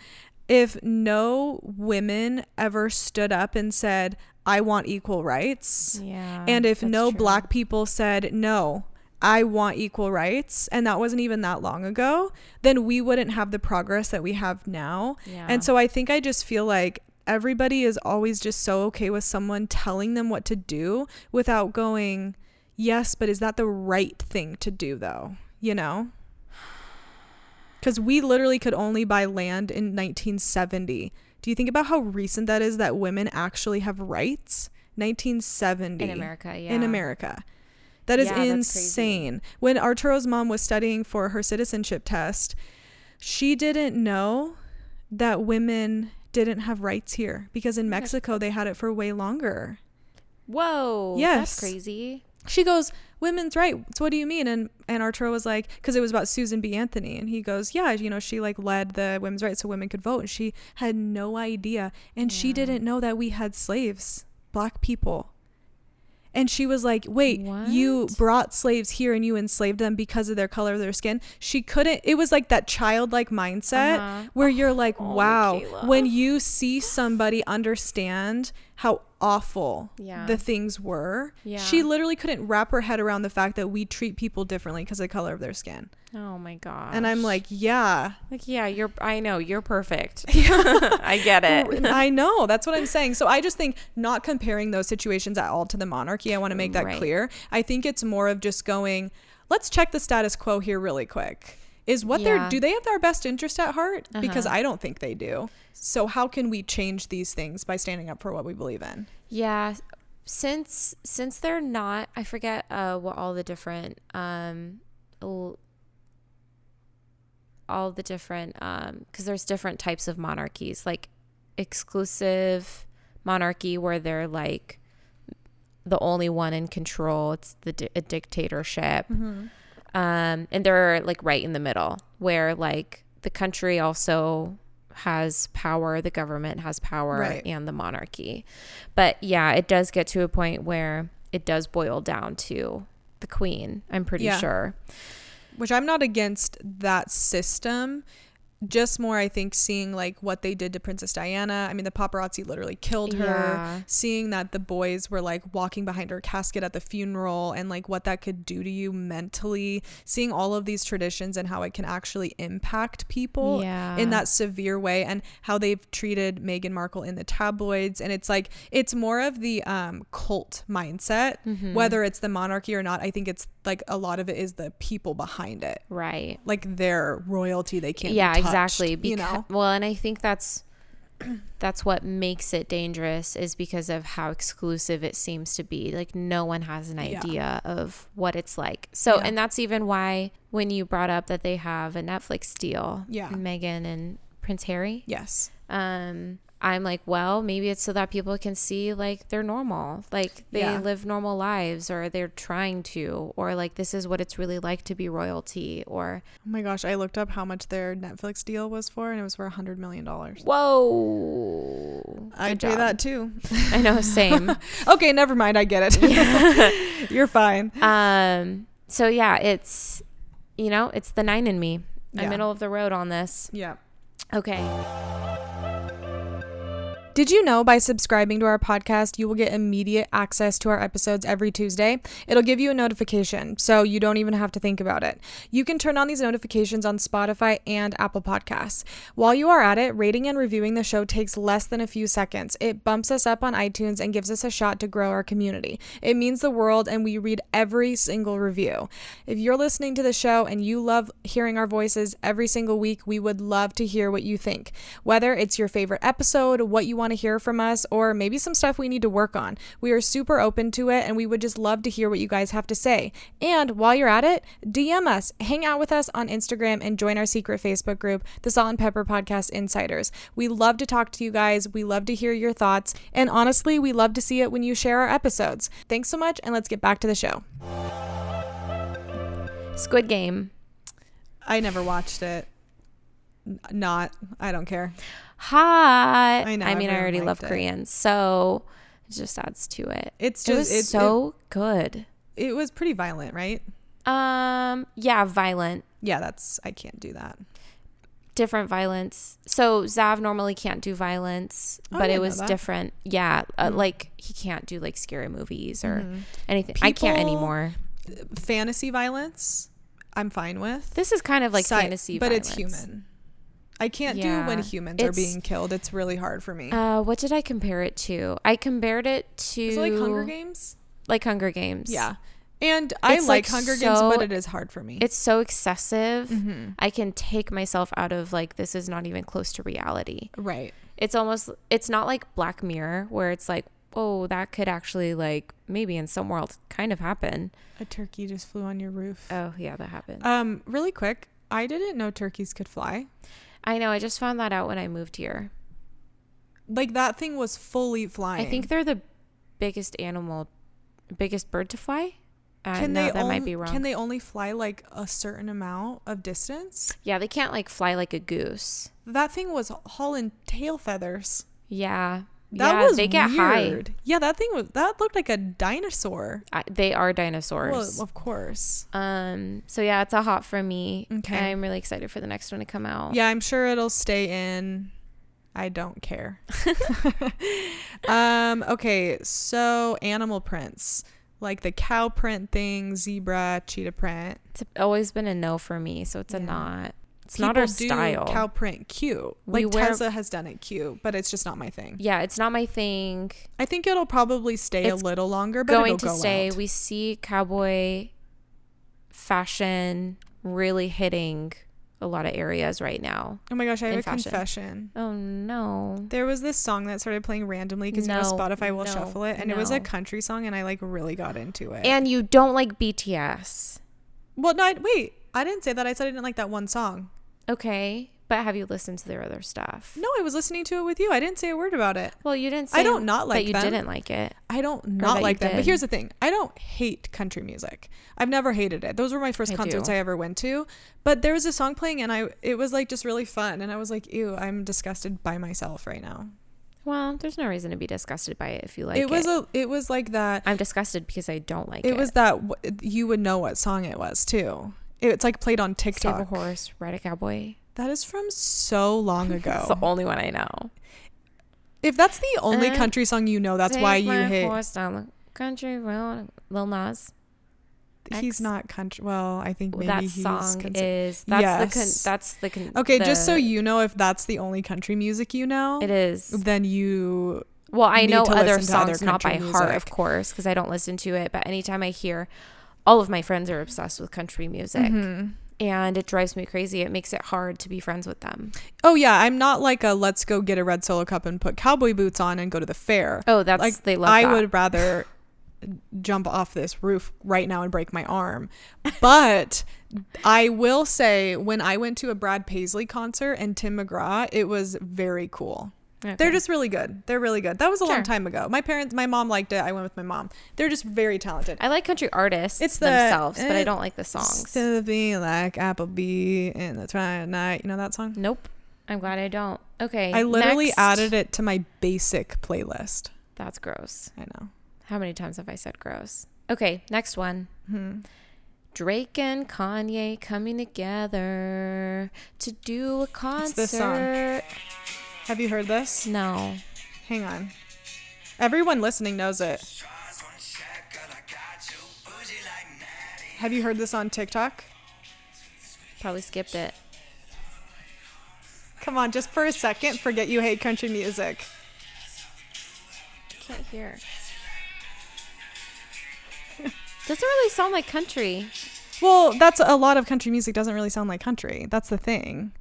S3: If no women ever stood up and said, I want equal rights,
S4: Yeah,
S3: and if no
S4: true.
S3: black people said, no, I want equal rights, and that wasn't even that long ago, then we wouldn't have the progress that we have now.
S4: Yeah.
S3: And so I think I just feel like everybody is always just so okay with someone telling them what to do without going, yes, but is that the right thing to do, though? You know? Because we literally could only buy land in 1970. Do you think about how recent that is that women actually have rights? 1970
S4: in America, yeah,
S3: in America. That is
S4: Yeah,
S3: insane. When Arturo's mom was studying for her citizenship test, she didn't know that women didn't have rights here because in Mexico they had it for way longer.
S4: Whoa,
S3: Yes.
S4: that's crazy.
S3: She goes, "Women's rights. What do you mean?" And and Arturo was like, "Cause it was about Susan B. Anthony." And he goes, "Yeah, you know, she like led the women's rights so women could vote." And she had no idea, and she didn't know that we had slaves, black people. And she was like, "Wait, you brought slaves here and you enslaved them because of their color of their skin?" She couldn't. It was like that childlike mindset
S4: Uh-huh.
S3: where you're like,
S4: Oh,
S3: "Wow!"
S4: Michaela.
S3: When you see somebody understand how awful
S4: Yeah.
S3: the things were,
S4: Yeah.
S3: she literally couldn't wrap her head around the fact that we treat people differently because of the color of their skin.
S4: Oh my god.
S3: And I'm like, yeah,
S4: like, yeah, you're. I know you're perfect. I get it.
S3: I know. That's what I'm saying. So I just think not comparing those situations at all to the monarchy. I want to make that
S4: Right.
S3: clear. I think it's more of just going, let's check the status quo here really quick. Is what
S4: Yeah.
S3: they're do they have their best interest at heart? Because
S4: Uh-huh.
S3: I don't think they do. So how can we change these things by standing up for what we believe in?
S4: Yeah, since since they're not, I forget uh what all the different um l- all the different um because there's different types of monarchies, like exclusive monarchy where they're like the only one in control. It's the di- a dictatorship. Um, and they're like right in the middle where like the country also has power, the government has power,
S3: Right.
S4: and the monarchy. But yeah, it does get to a point where it does boil down to the queen, I'm pretty
S3: Yeah.
S4: sure.
S3: which I'm not against that system just more I think seeing like what they did to Princess Diana. I mean the paparazzi literally killed her.
S4: Yeah.
S3: Seeing that the boys were like walking behind her casket at the funeral and like what that could do to you mentally. Seeing all of these traditions and how it can actually impact people
S4: Yeah.
S3: in that severe way and how they've treated Meghan Markle in the tabloids and it's like it's more of the um cult mindset
S4: Mm-hmm.
S3: whether it's the monarchy or not I think it's like a lot of it is the people behind it
S4: Right.
S3: like their royalty they can't
S4: yeah, exactly.
S3: you know
S4: Well, and I think that's that's what makes it dangerous is because of how exclusive it seems to be. Like no one has an
S3: Yeah.
S4: idea of what it's like. So,
S3: Yeah.
S4: and that's even why when you brought up that they have a Netflix deal,
S3: Yeah.
S4: Meghan and Prince Harry,
S3: yes
S4: um i'm like well maybe it's so that people can see like they're normal. Like they
S3: Yeah.
S4: live normal lives or they're trying to or like this is what it's really like to be royalty or
S3: oh my gosh I looked up how much their Netflix deal was for and it was for a hundred million dollars.
S4: Whoa.
S3: I'd pay that too.
S4: I know same.
S3: Okay never mind I get it. You're fine.
S4: Um so yeah it's you know it's the nine in me.
S3: Yeah.
S4: i'm middle of the road on this.
S3: Yeah.
S4: Okay
S3: Did you know by subscribing to our podcast, you will get immediate access to our episodes every Tuesday? It'll give you a notification, so you don't even have to think about it. You can turn on these notifications on Spotify and Apple Podcasts. While you are at it, rating and reviewing the show takes less than a few seconds. It bumps us up on iTunes and gives us a shot to grow our community. It means the world, and we read every single review. If you're listening to the show and you love hearing our voices every single week, we would love to hear what you think. Whether it's your favorite episode, what you want to hear from us, or maybe some stuff we need to work on. We are super open to it and we would just love to hear what you guys have to say. And while you're at it, DM us, hang out with us on Instagram, and join our secret Facebook group, the Salt and Pepper Podcast Insiders. We love to talk to you guys. We love to hear your thoughts. And honestly, we love to see it when you share our episodes. Thanks so much, and let's get back to the show.
S4: squid game
S3: I never watched it. Not, I don't care.
S4: hot
S3: I know,
S4: i mean i already love
S3: it.
S4: korean so it just adds to it
S3: It's
S4: it
S3: just
S4: was
S3: it's
S4: so good
S3: it, it was pretty violent, right?
S4: Um, yeah, violent,
S3: Yeah, that's I can't do that.
S4: different violence. So Zav normally can't do violence,
S3: Oh,
S4: but it was different. Yeah, uh,
S3: Mm.
S4: like he can't do like scary movies or
S3: Mhm.
S4: anything. I can't anymore.
S3: Fantasy violence, I'm fine with.
S4: This is kind of like
S3: Sci-
S4: fantasy,
S3: but it's human. I can't do when
S4: Yeah.
S3: humans are being killed. It's really hard for me.
S4: Uh, what did I compare it to? I compared it to
S3: Is it like Hunger Games?
S4: Like Hunger Games.
S3: Yeah. And I
S4: It's,
S3: like,
S4: like,
S3: Hunger Games, but it is hard for me.
S4: It's so excessive.
S3: hmm
S4: I can take myself out of like this is not even close to reality.
S3: Right.
S4: it's almost it's not like black mirror where it's like oh that could actually like maybe in some world kind of happen
S3: A turkey just flew on your roof.
S4: oh yeah that happened
S3: Um, really quick, I didn't know turkeys could fly.
S4: I know i just found that out when i moved here
S3: Like that thing was fully flying.
S4: i think they're the biggest animal biggest bird to fly uh,
S3: can
S4: no,
S3: they
S4: that
S3: on-
S4: might be wrong
S3: Can they only fly like a certain amount of distance?
S4: yeah they can't like fly like a goose
S3: That thing was hauling tail feathers.
S4: yeah
S3: That
S4: yeah,
S3: was
S4: they get high
S3: weird. Yeah, that thing was that looked like a dinosaur.
S4: I, they are dinosaurs
S3: Well, of course.
S4: um so yeah it's a hot for me
S3: Okay.
S4: i'm really excited for the next one to come out
S3: Yeah, I'm sure it'll stay in. I don't care. um, okay, so animal prints. Like the cow print thing, zebra, cheetah print.
S4: it's always been a no for me so it's a not it's not our style
S3: Cow print cute.
S4: We
S3: Like
S4: wear-
S3: Tessa has done it cute, but it's just not my thing.
S4: yeah, it's not my thing.
S3: I think it'll probably stay
S4: It's
S3: a little longer, but
S4: Going to
S3: go
S4: stay.
S3: out.
S4: We see cowboy fashion really hitting a lot of areas right now.
S3: oh my gosh, I have a
S4: fashion.
S3: confession.
S4: Oh no.
S3: There was this song that started playing randomly because you know Spotify will
S4: no,
S3: shuffle it, and it was a country song, and I like really got into it.
S4: And you don't like BTS.
S3: well, no, I, wait, I didn't say that. I said I didn't like that one song.
S4: Okay. But have you listened to their other stuff?
S3: No, I was listening to it with you. I didn't say a word about it.
S4: Well, you didn't say
S3: I don't not like
S4: that you
S3: them.
S4: didn't like it.
S3: I don't not like them. But here's the thing: I don't hate country music. I've never hated it. Those were my first
S4: I
S3: concerts
S4: do.
S3: I ever went to. But there was a song playing, and I it was like just really fun, and I was like, "Ew, I'm disgusted by myself right now."
S4: Well, there's no reason to be disgusted by it if you like it.
S3: it was a it was like that.
S4: I'm disgusted because I don't like it.
S3: It was that w- you would know what song it was too. It's like played on
S4: Save a horse, ride a cowboy.
S3: That is from so long ago.
S4: It's the only one I know.
S3: if that's the only
S4: Uh,
S3: country song you know, that's why you hate.
S4: horse down the country road. Lil Nas.
S3: He's
S4: X.
S3: not country. Well, I think maybe
S4: that
S3: he's
S4: song is that's the con-
S3: Yes.
S4: that's the con-
S3: Okay, just so you know, if that's the only country music you know,
S4: it is.
S3: then you
S4: Well, I know other
S3: to other
S4: songs not by
S3: country
S4: heart, of course, because I don't listen to it. But anytime I hear, all of my friends are obsessed with country music,
S3: Mhm.
S4: and it drives me crazy. It makes it hard to be friends with them.
S3: Oh yeah, I'm not like a let's go get a red solo cup and put cowboy boots on and go to the fair.
S4: Oh, that's
S3: like
S4: they love.
S3: I
S4: that.
S3: would rather jump off this roof right now and break my arm. But I will say when I went to a Brad Paisley concert and Tim McGraw, it was very cool. They're just really good. They're really good. That was a long time ago. My parents, my mom liked it. I went with my mom. They're just very talented.
S4: I like country artists
S3: It's the-
S4: themselves, but I don't like the songs.
S3: Still be like Applebee in the twilight night. You know that song?
S4: Nope. I'm glad I don't. Okay.
S3: I literally
S4: next.
S3: added it to my basic playlist.
S4: That's gross.
S3: I know.
S4: How many times have I said gross? Okay, next one.
S3: Hmm.
S4: Drake and Kanye coming together to do a concert.
S3: It's this song. Have you heard this?
S4: No.
S3: Hang on. Everyone listening knows it. Have you heard this on TikTok?
S4: Probably skipped it.
S3: Come on, just for a second, forget you hate country music.
S4: I Can't hear. Doesn't really sound like country.
S3: Well, that's a lot of country music doesn't really sound like country. That's the thing.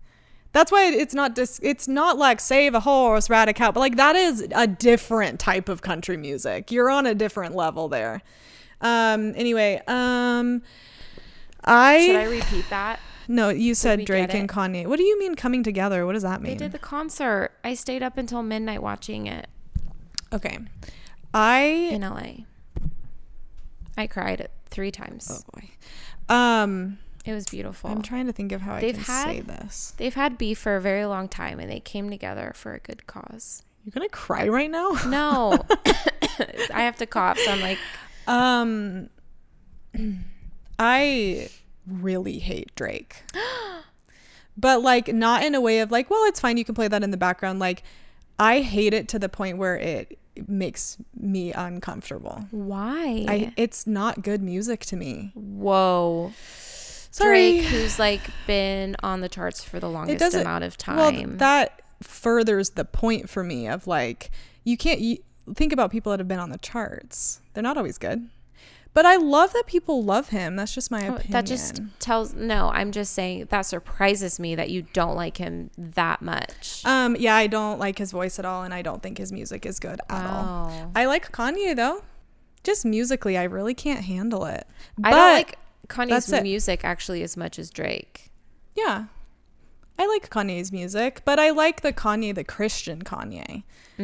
S3: That's why it's not dis- it's not like save a horse, ride a cow, but like that is a different type of country music. You're on a different level there. Um anyway, um I,
S4: Should I repeat that?
S3: No, you said Drake and Kanye. What do you mean coming together? What does that mean?
S4: They did the concert. I stayed up until midnight watching it
S3: okay. I
S4: in LA. I cried three times.
S3: oh boy. Um
S4: It was beautiful.
S3: I'm trying to think of how I
S4: They've
S3: can
S4: had-
S3: say this.
S4: They've had beef for a very long time and they came together for a good cause.
S3: You're going to cry right now?
S4: No. I have to cough, so I'm like,
S3: Um, I really hate Drake, but like not in a way of like, well, it's fine. You can play that in the background. Like, I hate it to the point where it makes me uncomfortable.
S4: why?
S3: I it's not good music to me.
S4: Whoa.
S3: Sorry.
S4: Drake, who's like been on the charts for the longest amount of time.
S3: Well, that furthers the point for me of like you can't you, think about people that have been on the charts. They're not always good. But I love that people love him. That's just my
S4: Oh,
S3: opinion.
S4: that just tells no, I'm just saying that surprises me that you don't like him that much.
S3: Um, yeah, I don't like his voice at all, and I don't think his music is good at all. I like Kanye though. Just musically, I really can't handle it.
S4: I don't like Kanye's music actually as much as Drake.
S3: Yeah, I like Kanye's music, but I like the Kanye, the Christian Kanye.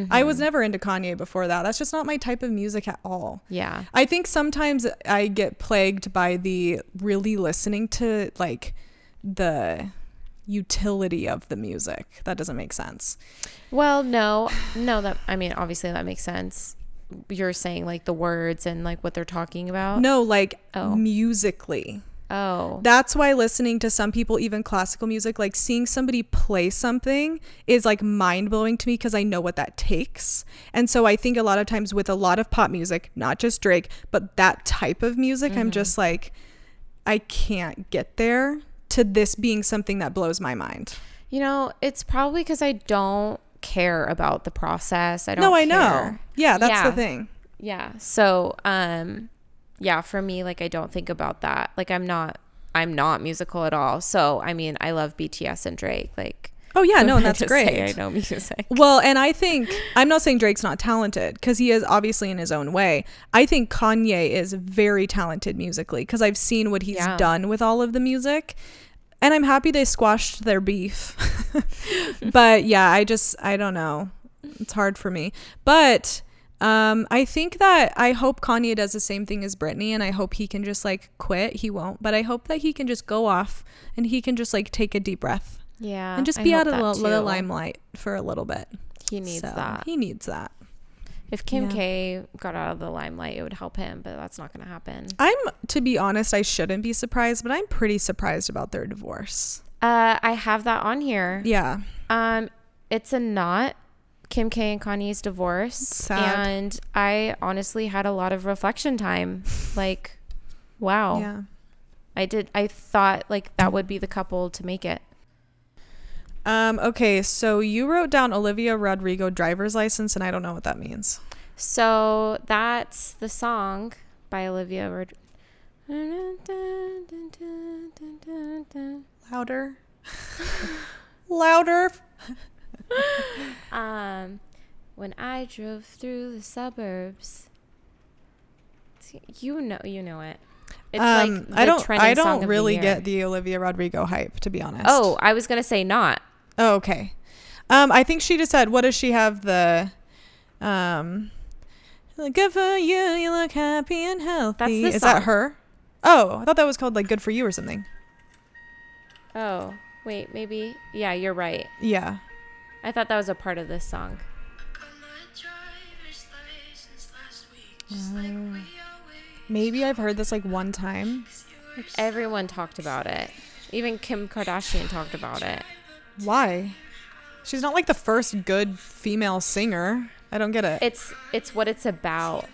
S3: I was mm-hmm. never into Kanye before that. That's just not my type of music at all.
S4: Yeah.
S3: I think sometimes I get plagued by the really listening to like the utility of the music. That doesn't make sense.
S4: Well, no, no. That I mean, obviously that makes sense. You're saying like the words and like what they're talking about.
S3: No, like
S4: Oh.
S3: musically.
S4: Oh.
S3: That's why listening to some people, even classical music, like seeing somebody play something is like mind blowing to me because I know what that takes. And so I think a lot of times with a lot of pop music, not just Drake, but that type of music, I'm mm-hmm. just like, I can't get there to this being something that blows my mind.
S4: You know, it's probably because I don't care about the process. I don't.
S3: No, I know. Yeah, that's
S4: Yeah.
S3: the thing.
S4: Yeah. So, um, yeah, for me, like I don't think about that. Like I'm not, I'm not musical at all. So I mean, I love BTS and Drake. Like,
S3: Oh, yeah, no, and that's great.
S4: I know music.
S3: Well, and I think I'm not saying Drake's not talented because he is obviously in his own way. I think Kanye is very talented musically because I've seen what he's
S4: Yeah.
S3: done with all of the music. And I'm happy they squashed their beef. but yeah, I just, I don't know. It's hard for me. But um, I think that I hope Kanye does the same thing as Britney and I hope he can just like quit. He won't, but I hope that he can just go off and he can just like take a deep breath
S4: Yeah.
S3: and just be out of the, the limelight for a little bit.
S4: He needs
S3: So,
S4: that.
S3: He needs that.
S4: If Kim
S3: Yeah.
S4: K got out of the limelight, it would help him, but that's not going to happen.
S3: I'm to be honest, I shouldn't be surprised, but I'm pretty surprised about their divorce.
S4: Uh, I have that on here.
S3: Yeah.
S4: Um, it's a not Kim K and Kanye's divorce,
S3: Sad.
S4: and I honestly had a lot of reflection time. like, wow,
S3: Yeah.
S4: I did. I thought like that would be the couple to make it.
S3: Um, okay, so you wrote down Olivia Rodrigo driver's license, and I don't know what that means.
S4: So that's the song by Olivia. Rod-
S3: Louder. Louder.
S4: Um, when I drove through the suburbs, you know, you know it. It's
S3: um,
S4: like
S3: I don't. I don't really get the Olivia Rodrigo hype, to be honest.
S4: Oh, I was gonna say not.
S3: Oh, okay. Um, I think she just said, "What does she have the?" Um, good for you. You look happy and healthy.
S4: That's
S3: Is that her? Oh, I thought that was called like "Good for You" or something.
S4: Oh, wait, maybe. Yeah, you're right.
S3: Yeah.
S4: I thought that was a part of this song.
S3: Maybe I've heard this like one time.
S4: Everyone talked about it. Even Kim Kardashian talked about it.
S3: Why? She's not like the first good female singer. I don't get it.
S4: It's it's what it's about.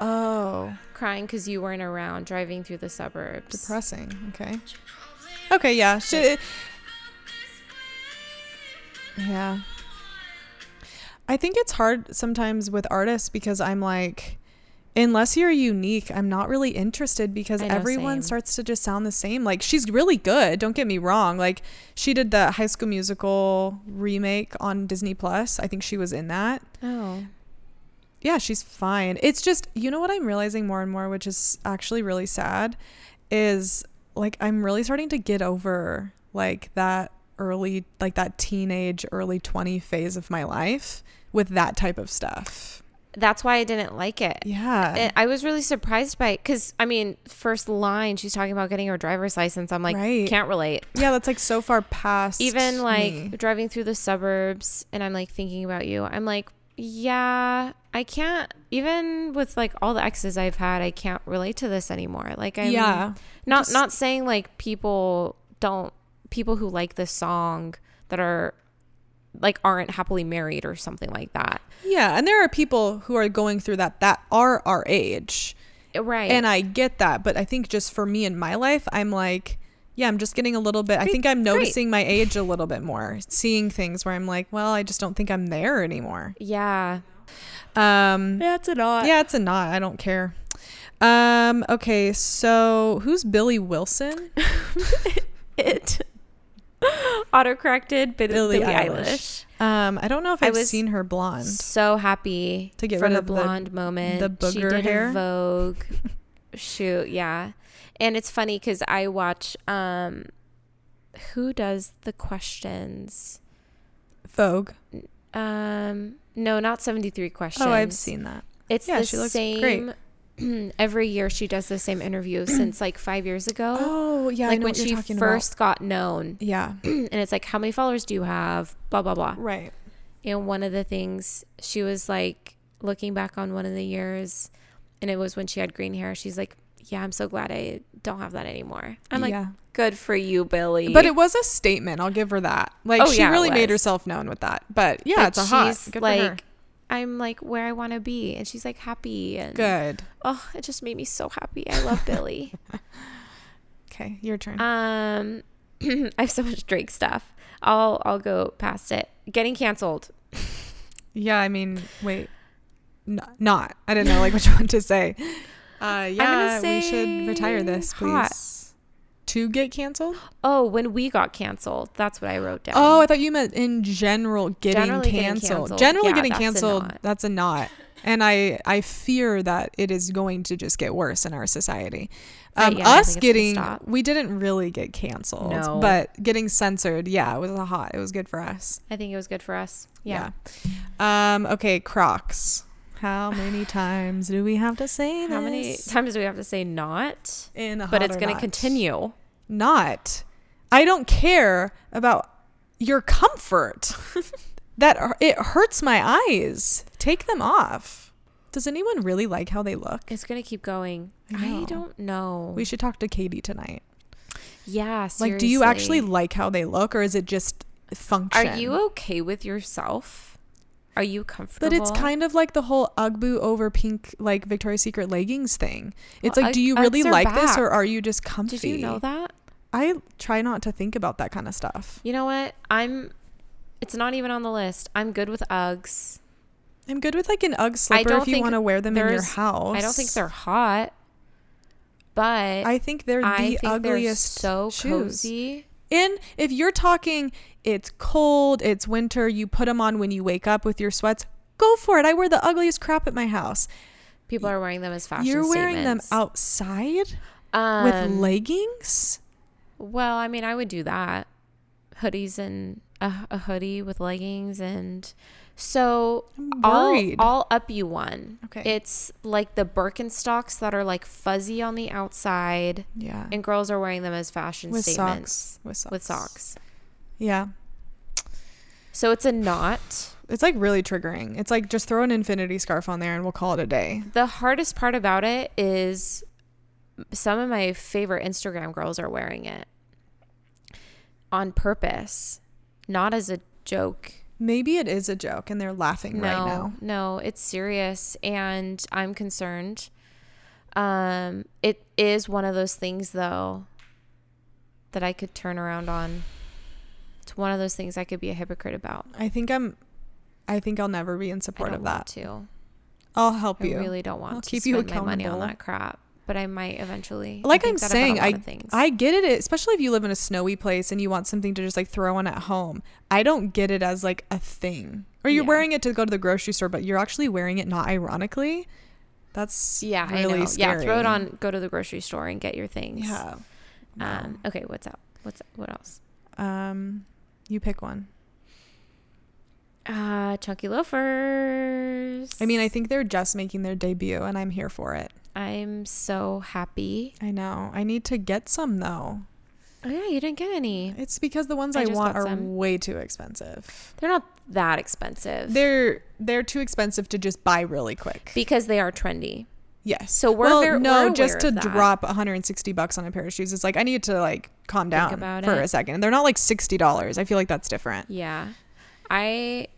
S3: oh,
S4: Crying because you weren't around, driving through the suburbs.
S3: depressing. Okay. Okay, yeah. She, yeah. I think it's hard sometimes with artists because I'm like, unless you're unique, I'm not really interested because
S4: know,
S3: everyone
S4: same.
S3: starts to just sound the same. Like, she's really good. Don't get me wrong. Like, she did the High School Musical remake on Disney Plus. I think she was in that.
S4: Oh.
S3: Yeah, she's fine. It's just, you know what I'm realizing more and more, which is actually really sad, is like I'm really starting to get over like that early, like that teenage, early 20 phase of my life with that type of stuff.
S4: That's why I didn't like it.
S3: Yeah.
S4: I was really surprised by it because, I mean, first line, she's talking about getting her driver's license. I'm like,
S3: Right.
S4: can't relate.
S3: yeah, that's like so far past.
S4: Even like
S3: me.
S4: driving through the suburbs and I'm like thinking about you. I'm like, yeah, I can't, even with like all the exes I've had, I can't relate to this anymore. Like, I'm
S3: yeah.
S4: not,
S3: just-
S4: not saying like people don't, people who like this song that are like aren't happily married or something like that.
S3: Yeah. And there are people who are going through that that are our age.
S4: Right.
S3: And I get that, but I think just for me in my life, I'm like, yeah, I'm just getting a little bit. I think I'm
S4: great.
S3: noticing my age a little bit more, seeing things where I'm like, well, I just don't think I'm there anymore.
S4: yeah.
S3: Um,
S4: Yeah, it's a lot.
S3: yeah, it's a not. I don't care. Um, okay, so who's Billy Wilson?
S4: it autocorrected but
S3: Billie
S4: Billie,
S3: Eilish.
S4: Eilish.
S3: Um, I don't know if I've seen her blonde.
S4: So happy
S3: To get
S4: for
S3: rid
S4: the
S3: of the-
S4: blonde moment.
S3: the
S4: she
S3: booger
S4: did
S3: hair?
S4: a Vogue shoot, yeah. And it's funny because I watch um, who does the questions?
S3: Vogue.
S4: Um, no, not seventy three questions.
S3: Oh, I've seen that.
S4: It's
S3: Yeah,
S4: the
S3: she looks
S4: same. every year she does the same interview since like five years ago.
S3: Oh, yeah, I
S4: like
S3: know
S4: when
S3: what you're
S4: she first got known.
S3: Yeah.
S4: and it's like how many followers do you have blah blah blah
S3: Right.
S4: and one of the things she was like looking back on one of the years and it was when she had green hair she's like yeah i'm so glad i don't have that anymore i'm like
S3: yeah.
S4: good for you Billie
S3: But it was a statement. I'll give her that. Like
S4: Oh,
S3: she
S4: yeah,
S3: really made herself known with that. But yeah,
S4: But
S3: it's a hot.
S4: she's
S3: Good
S4: like i'm like where i want to be and she's like happy and
S3: Good.
S4: oh it just made me so happy i love Billie
S3: Okay, your turn.
S4: um i have so much drake stuff i'll i'll go past it getting canceled
S3: yeah, I mean, wait, N- not. I didn't know like which one to say. Uh, yeah, we should retire this, please.
S4: hot.
S3: To get canceled?
S4: oh when we got canceled that's what i wrote down
S3: Oh, I thought you meant in general getting
S4: Generally getting
S3: canceled.
S4: canceled.
S3: Generally
S4: Yeah,
S3: getting
S4: that's
S3: canceled.
S4: not.
S3: That's a not. And I I fear that it is going to just get worse in our society. Um,
S4: yeah,
S3: us
S4: think it's gonna
S3: getting we didn't really get canceled,
S4: No.
S3: but getting censored, yeah, it was a hot. It was good for us.
S4: I think it was good for us. Yeah.
S3: Yeah. Um. Okay. Crocs. How many times do we have to say
S4: How many times do we have to say not?
S3: In a
S4: But
S3: hot
S4: it's
S3: or
S4: going to
S3: not?
S4: continue.
S3: Not. I don't care about your comfort. that hu- it hurts my eyes. Take them off. Does anyone really like how they look?
S4: It's going to keep going.
S3: I know.
S4: I don't know.
S3: We should talk to Katie tonight.
S4: Yeah.
S3: Like, do you actually like how they look, or is it just function?
S4: Are you okay with yourself? Are you comfortable?
S3: But it's kind of like the whole Ugbo over pink, like Victoria's Secret leggings thing. It's
S4: Well,
S3: like, do you really like this, or are you just comfy?
S4: Did you know that?
S3: I try not to think about that kind of stuff.
S4: You know what? I'm. It's not even on the list. I'm good with Uggs.
S3: I'm good with like an Ugg slipper if you want to wear them in your house.
S4: I don't think they're hot, but
S3: I think they're
S4: I
S3: the
S4: think they're
S3: ugliest
S4: so
S3: shoes.
S4: cozy.
S3: And if you're talking, it's cold, it's winter, you put them on when you wake up with your sweats. Go for it. I wear the ugliest crap at my house.
S4: People are wearing them as fashion.
S3: you're wearing them outside
S4: um,
S3: with leggings.
S4: Well, I mean, I would do that. Hoodies and a, a hoodie with leggings and so I'll. I'll up you one.
S3: Okay.
S4: It's like the Birkenstocks that are like fuzzy on the outside,
S3: yeah.
S4: and girls are wearing them as fashion
S3: with
S4: statements
S3: socks. With socks.
S4: with socks.
S3: Yeah.
S4: So it's a not.
S3: It's like really triggering. It's like just throw an infinity scarf on there and we'll call it a day.
S4: The hardest part about it is some of my favorite Instagram girls are wearing it on purpose, not as a joke.
S3: Maybe it is a joke and they're laughing
S4: no,
S3: right now.
S4: No, it's serious and I'm concerned. Um it is one of those things though that I could turn around on. It's one of those things I could be a hypocrite about.
S3: I think I'm I think I'll never be in
S4: I
S3: support
S4: don't
S3: of
S4: want
S3: that.
S4: to.
S3: I'll help
S4: I
S3: you.
S4: really don't want
S3: I'll
S4: to
S3: keep
S4: spend
S3: you
S4: my money on that crap, but I might eventually.
S3: Like I'm
S4: that about a
S3: saying, I. I get it, especially if you live in a snowy place and you want something to just like throw on at home. I don't get it as like a thing. Or you're
S4: Yeah.
S3: wearing it to go to the grocery store, but you're actually wearing it not ironically. That's
S4: yeah,
S3: really
S4: I know.
S3: scary.
S4: Yeah, throw it on. Go to the grocery store and get your things.
S3: Yeah.
S4: Um. Okay. What's up? What's what else?
S3: Um, you pick one.
S4: Uh, chunky loafers.
S3: I mean, I think they're just making their debut, and I'm here for it.
S4: I'm so happy.
S3: I know. I need to get some though.
S4: Oh yeah, you didn't get any.
S3: It's because the ones
S4: I
S3: I, want are
S4: some.
S3: way too expensive.
S4: They're not that expensive.
S3: They're they're too expensive to just buy really quick.
S4: because they are trendy.
S3: yes.
S4: So we're
S3: well,
S4: ver-
S3: no,
S4: we're
S3: just to drop 160 bucks on a pair of shoes. It's like I need to like calm down for
S4: it.
S3: a second. And They're not like sixty dollars. I feel like that's different.
S4: Yeah, I.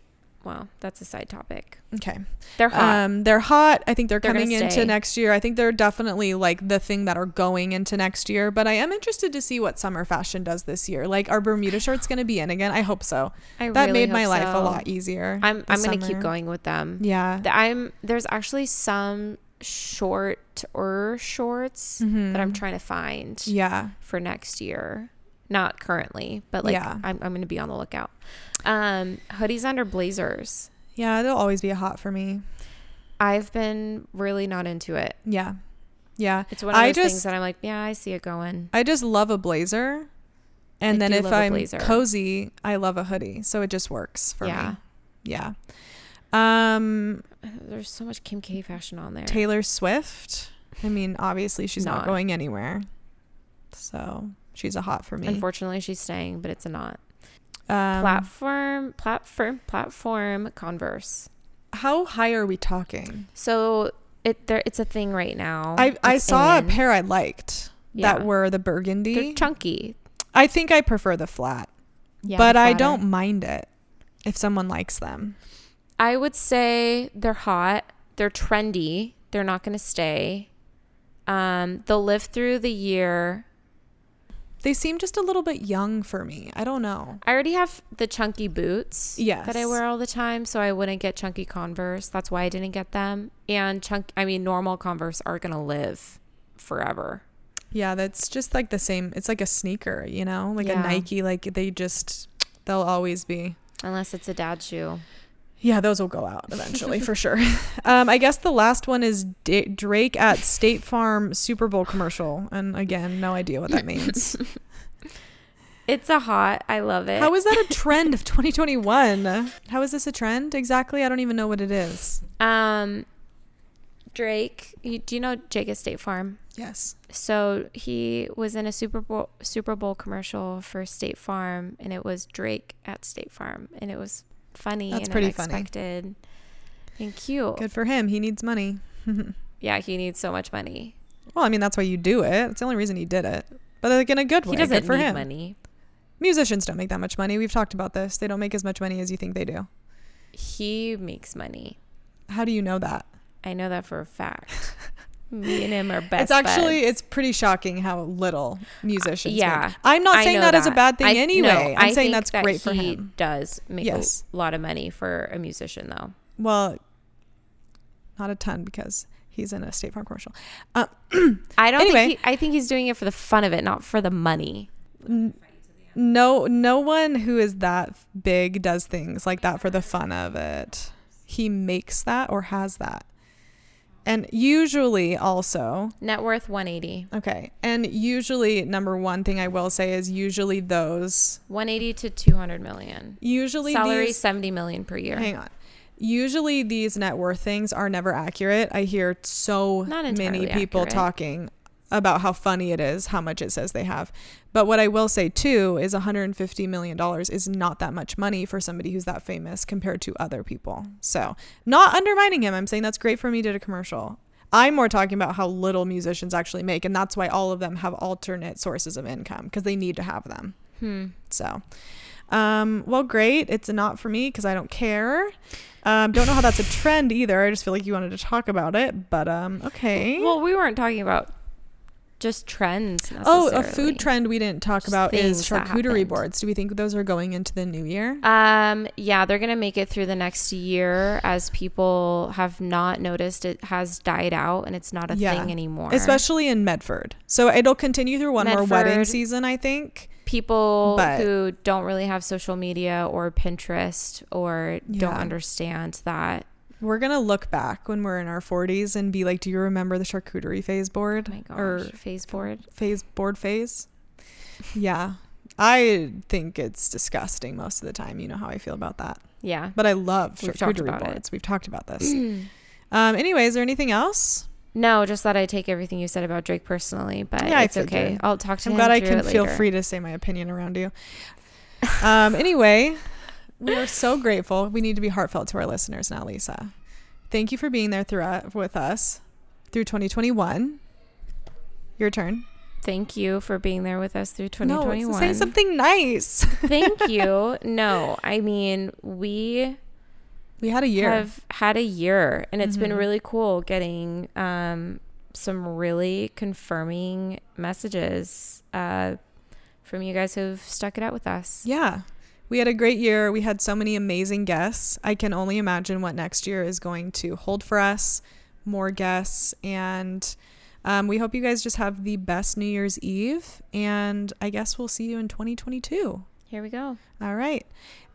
S4: Well, that's a side topic.
S3: Okay.
S4: They're hot.
S3: Um, they're hot. I think they're,
S4: They're
S3: coming into next year. I think they're definitely like the thing that are going into next year. But I am interested to see what summer fashion does this year. Like, are Bermuda shorts going to be in again? I hope so.
S4: I
S3: that
S4: really
S3: made my life a lot easier.
S4: I'm. I'm gonna keep going with them.
S3: Yeah.
S4: I'm. There's actually some shorter shorts
S3: Mhm.
S4: that I'm trying to find
S3: Yeah.
S4: for next year. Not currently, but like
S3: Yeah.
S4: I'm. I'm gonna be on the lookout. Um, hoodies under blazers.
S3: Yeah. they'll always be a hot for me.
S4: I've been really not into it.
S3: Yeah. Yeah.
S4: It's one of
S3: I
S4: those things that I'm like, yeah, I see it going.
S3: I just love a blazer. And
S4: I
S3: then if I'm cozy, I love a hoodie. So it just works for
S4: Yeah.
S3: me. Yeah. Um,
S4: There's so much Kim K fashion on there.
S3: Taylor Swift. I mean, obviously she's not,
S4: Not.
S3: going anywhere. So she's a hot for me.
S4: Unfortunately, she's staying, but it's a not.
S3: Um,
S4: platform, platform, platform. Converse.
S3: how high are we talking?
S4: So it there. It's a thing right now.
S3: I I saw
S4: in.
S3: a pair I liked
S4: Yeah.
S3: that were the burgundy.
S4: They're chunky.
S3: I think I prefer the flat,
S4: Yeah,
S3: but I don't mind it if someone likes them.
S4: I would say they're hot. They're trendy. They're not going to stay. Um, they'll live through the year.
S3: They seem just a little bit young for me. I don't know.
S4: I already have the chunky boots that I wear all the time, so I wouldn't get chunky Converse. That's why I didn't get them. And chunk, I mean, normal Converse are gonna live forever.
S3: Yeah, that's just like the same. It's like a sneaker, you know, like
S4: Yeah.
S3: a Nike. Like they just, they'll always be.
S4: Unless it's a dad shoe.
S3: Yeah, those will go out eventually for sure. Um, I guess the last one is D- Drake at State Farm Super Bowl commercial, and again, no idea what that means.
S4: It's a hot. I love it.
S3: How is that a trend of 2021? How is this a trend exactly? I don't even know what it is.
S4: um, Drake. You, do you know Jake at State Farm?
S3: Yes.
S4: So he was in a Super Bowl Super Bowl commercial for State Farm, and it was Drake at State Farm, and it was funny
S3: That's
S4: and
S3: pretty funny.
S4: unexpected and cute.
S3: Good for him. He needs money.
S4: Yeah, he needs so much money.
S3: Well, I mean, that's why you do it. It's the only reason he did it. but like in a good way.
S4: He doesn't
S3: good for
S4: need
S3: him.
S4: money.
S3: Musicians don't make that much money. We've talked about this. They don't make as much money as you think they do.
S4: He makes money.
S3: How do you know that?
S4: I know that for a fact. Me and him are best.
S3: it's actually
S4: buds.
S3: it's pretty shocking how little musicians.
S4: Yeah,
S3: make. I'm not saying
S4: know
S3: that as a bad thing
S4: I-
S3: anyway.
S4: no,
S3: I'm
S4: I
S3: saying that's
S4: that
S3: great for
S4: he
S3: him.
S4: Does make
S3: Yes.
S4: a lot of money for a musician though.
S3: Well, not a ton because he's in a State Farm commercial. Uh,
S4: I don't
S3: Anyway.
S4: think he, I think he's doing it for the fun of it, not for the money.
S3: no, no one who is that big does things like that for the fun of it. He makes that or has that. And usually also,
S4: Net worth 180.
S3: okay, and usually number one thing I will say is usually those
S4: 180 to 200 million.
S3: usually
S4: Salary
S3: these,
S4: 70 million per year.
S3: hang on. Usually these net worth things are never accurate. I hear so
S4: Not
S3: many people
S4: accurate.
S3: talking about how funny it is, how much it says they have. But what I will say too is 150 million dollars is not that much money for somebody who's that famous compared to other people. So, not undermining him. I'm saying that's great for me did a commercial. I'm more talking about how little musicians actually make and that's why all of them have alternate sources of income because they need to have them.
S4: Hmm.
S3: So, um, well, great. It's a not for me because I don't care. Um, don't know how that's a trend either. I just feel like you wanted to talk about it, but um, okay.
S4: Well, we weren't talking about just trends.
S3: oh, a food trend we didn't talk about is charcuterie boards. Do we think those are going into the new year?
S4: Um, yeah, they're gonna make it through the next year as people have not noticed it has died out and it's not a
S3: Yeah.
S4: thing anymore.
S3: Especially in Medford. So it'll continue through one more wedding season, I think.
S4: people
S3: But-
S4: who don't really have social media or Pinterest or don't understand that.
S3: We're gonna look back when we're in our 40s and be like, "Do you remember the charcuterie phase board
S4: Oh my gosh,
S3: or
S4: phase board.
S3: phase board phase?" Yeah, I think it's disgusting most of the time. You know how I feel about that.
S4: Yeah.
S3: But I love
S4: We've talked
S3: charcuterie
S4: about it.
S3: boards. We've talked about this. um, anyway, is there anything else?
S4: No, just that I take everything you said about Drake personally, but
S3: Yeah,
S4: it's okay. I'll talk to him.
S3: I'm glad I can feel free to say my opinion around you. Um, anyway, we are so grateful. We need to be heartfelt to our listeners now, Lisa. Thank you for being there throughout with us through 2021. Your turn.
S4: Thank you for being there with us through
S3: No,
S4: 2021.
S3: say something nice.
S4: Thank you. No, I mean, we
S3: we had a year.
S4: have had a year and it's been
S3: Mhm.
S4: really cool getting um, some really confirming messages uh, from you guys who've stuck it out with us.
S3: yeah. We had a great year. We had so many amazing guests. I can only imagine what next year is going to hold for us. More guests. And um, we hope you guys just have the best New Year's Eve. And I guess we'll see you in 2022.
S4: Here we go.
S3: All right.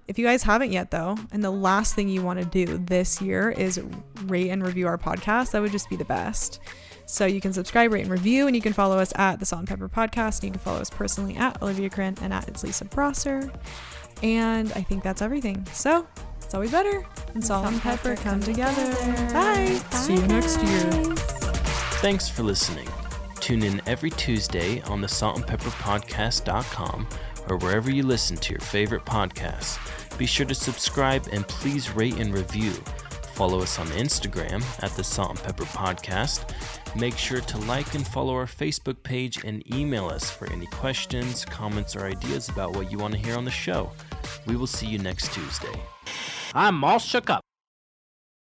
S3: If you guys haven't yet, though, and the last thing you want to do this year is rate and review our podcast, that would just be the best. So you can subscribe, rate, and review, and you can follow us at the Salt and Pepper Podcast. And you can follow us personally at Olivia Corinne and at It's Lisa Prosser. And I think that's everything. So it's always better when salt and pepper come together. Bye. See you next year.
S2: Thanks for listening. Tune in every Tuesday on the Salt and Pepper saltandpepperpodcast.com or wherever you listen to your favorite podcasts. Be sure to subscribe and please rate and review. Follow us on Instagram at the Salt and Pepper Podcast. Make sure to like and follow our Facebook page and email us for any questions, comments, or ideas about what you want to hear on the show. We will see you next Tuesday.
S1: I'm all shook up.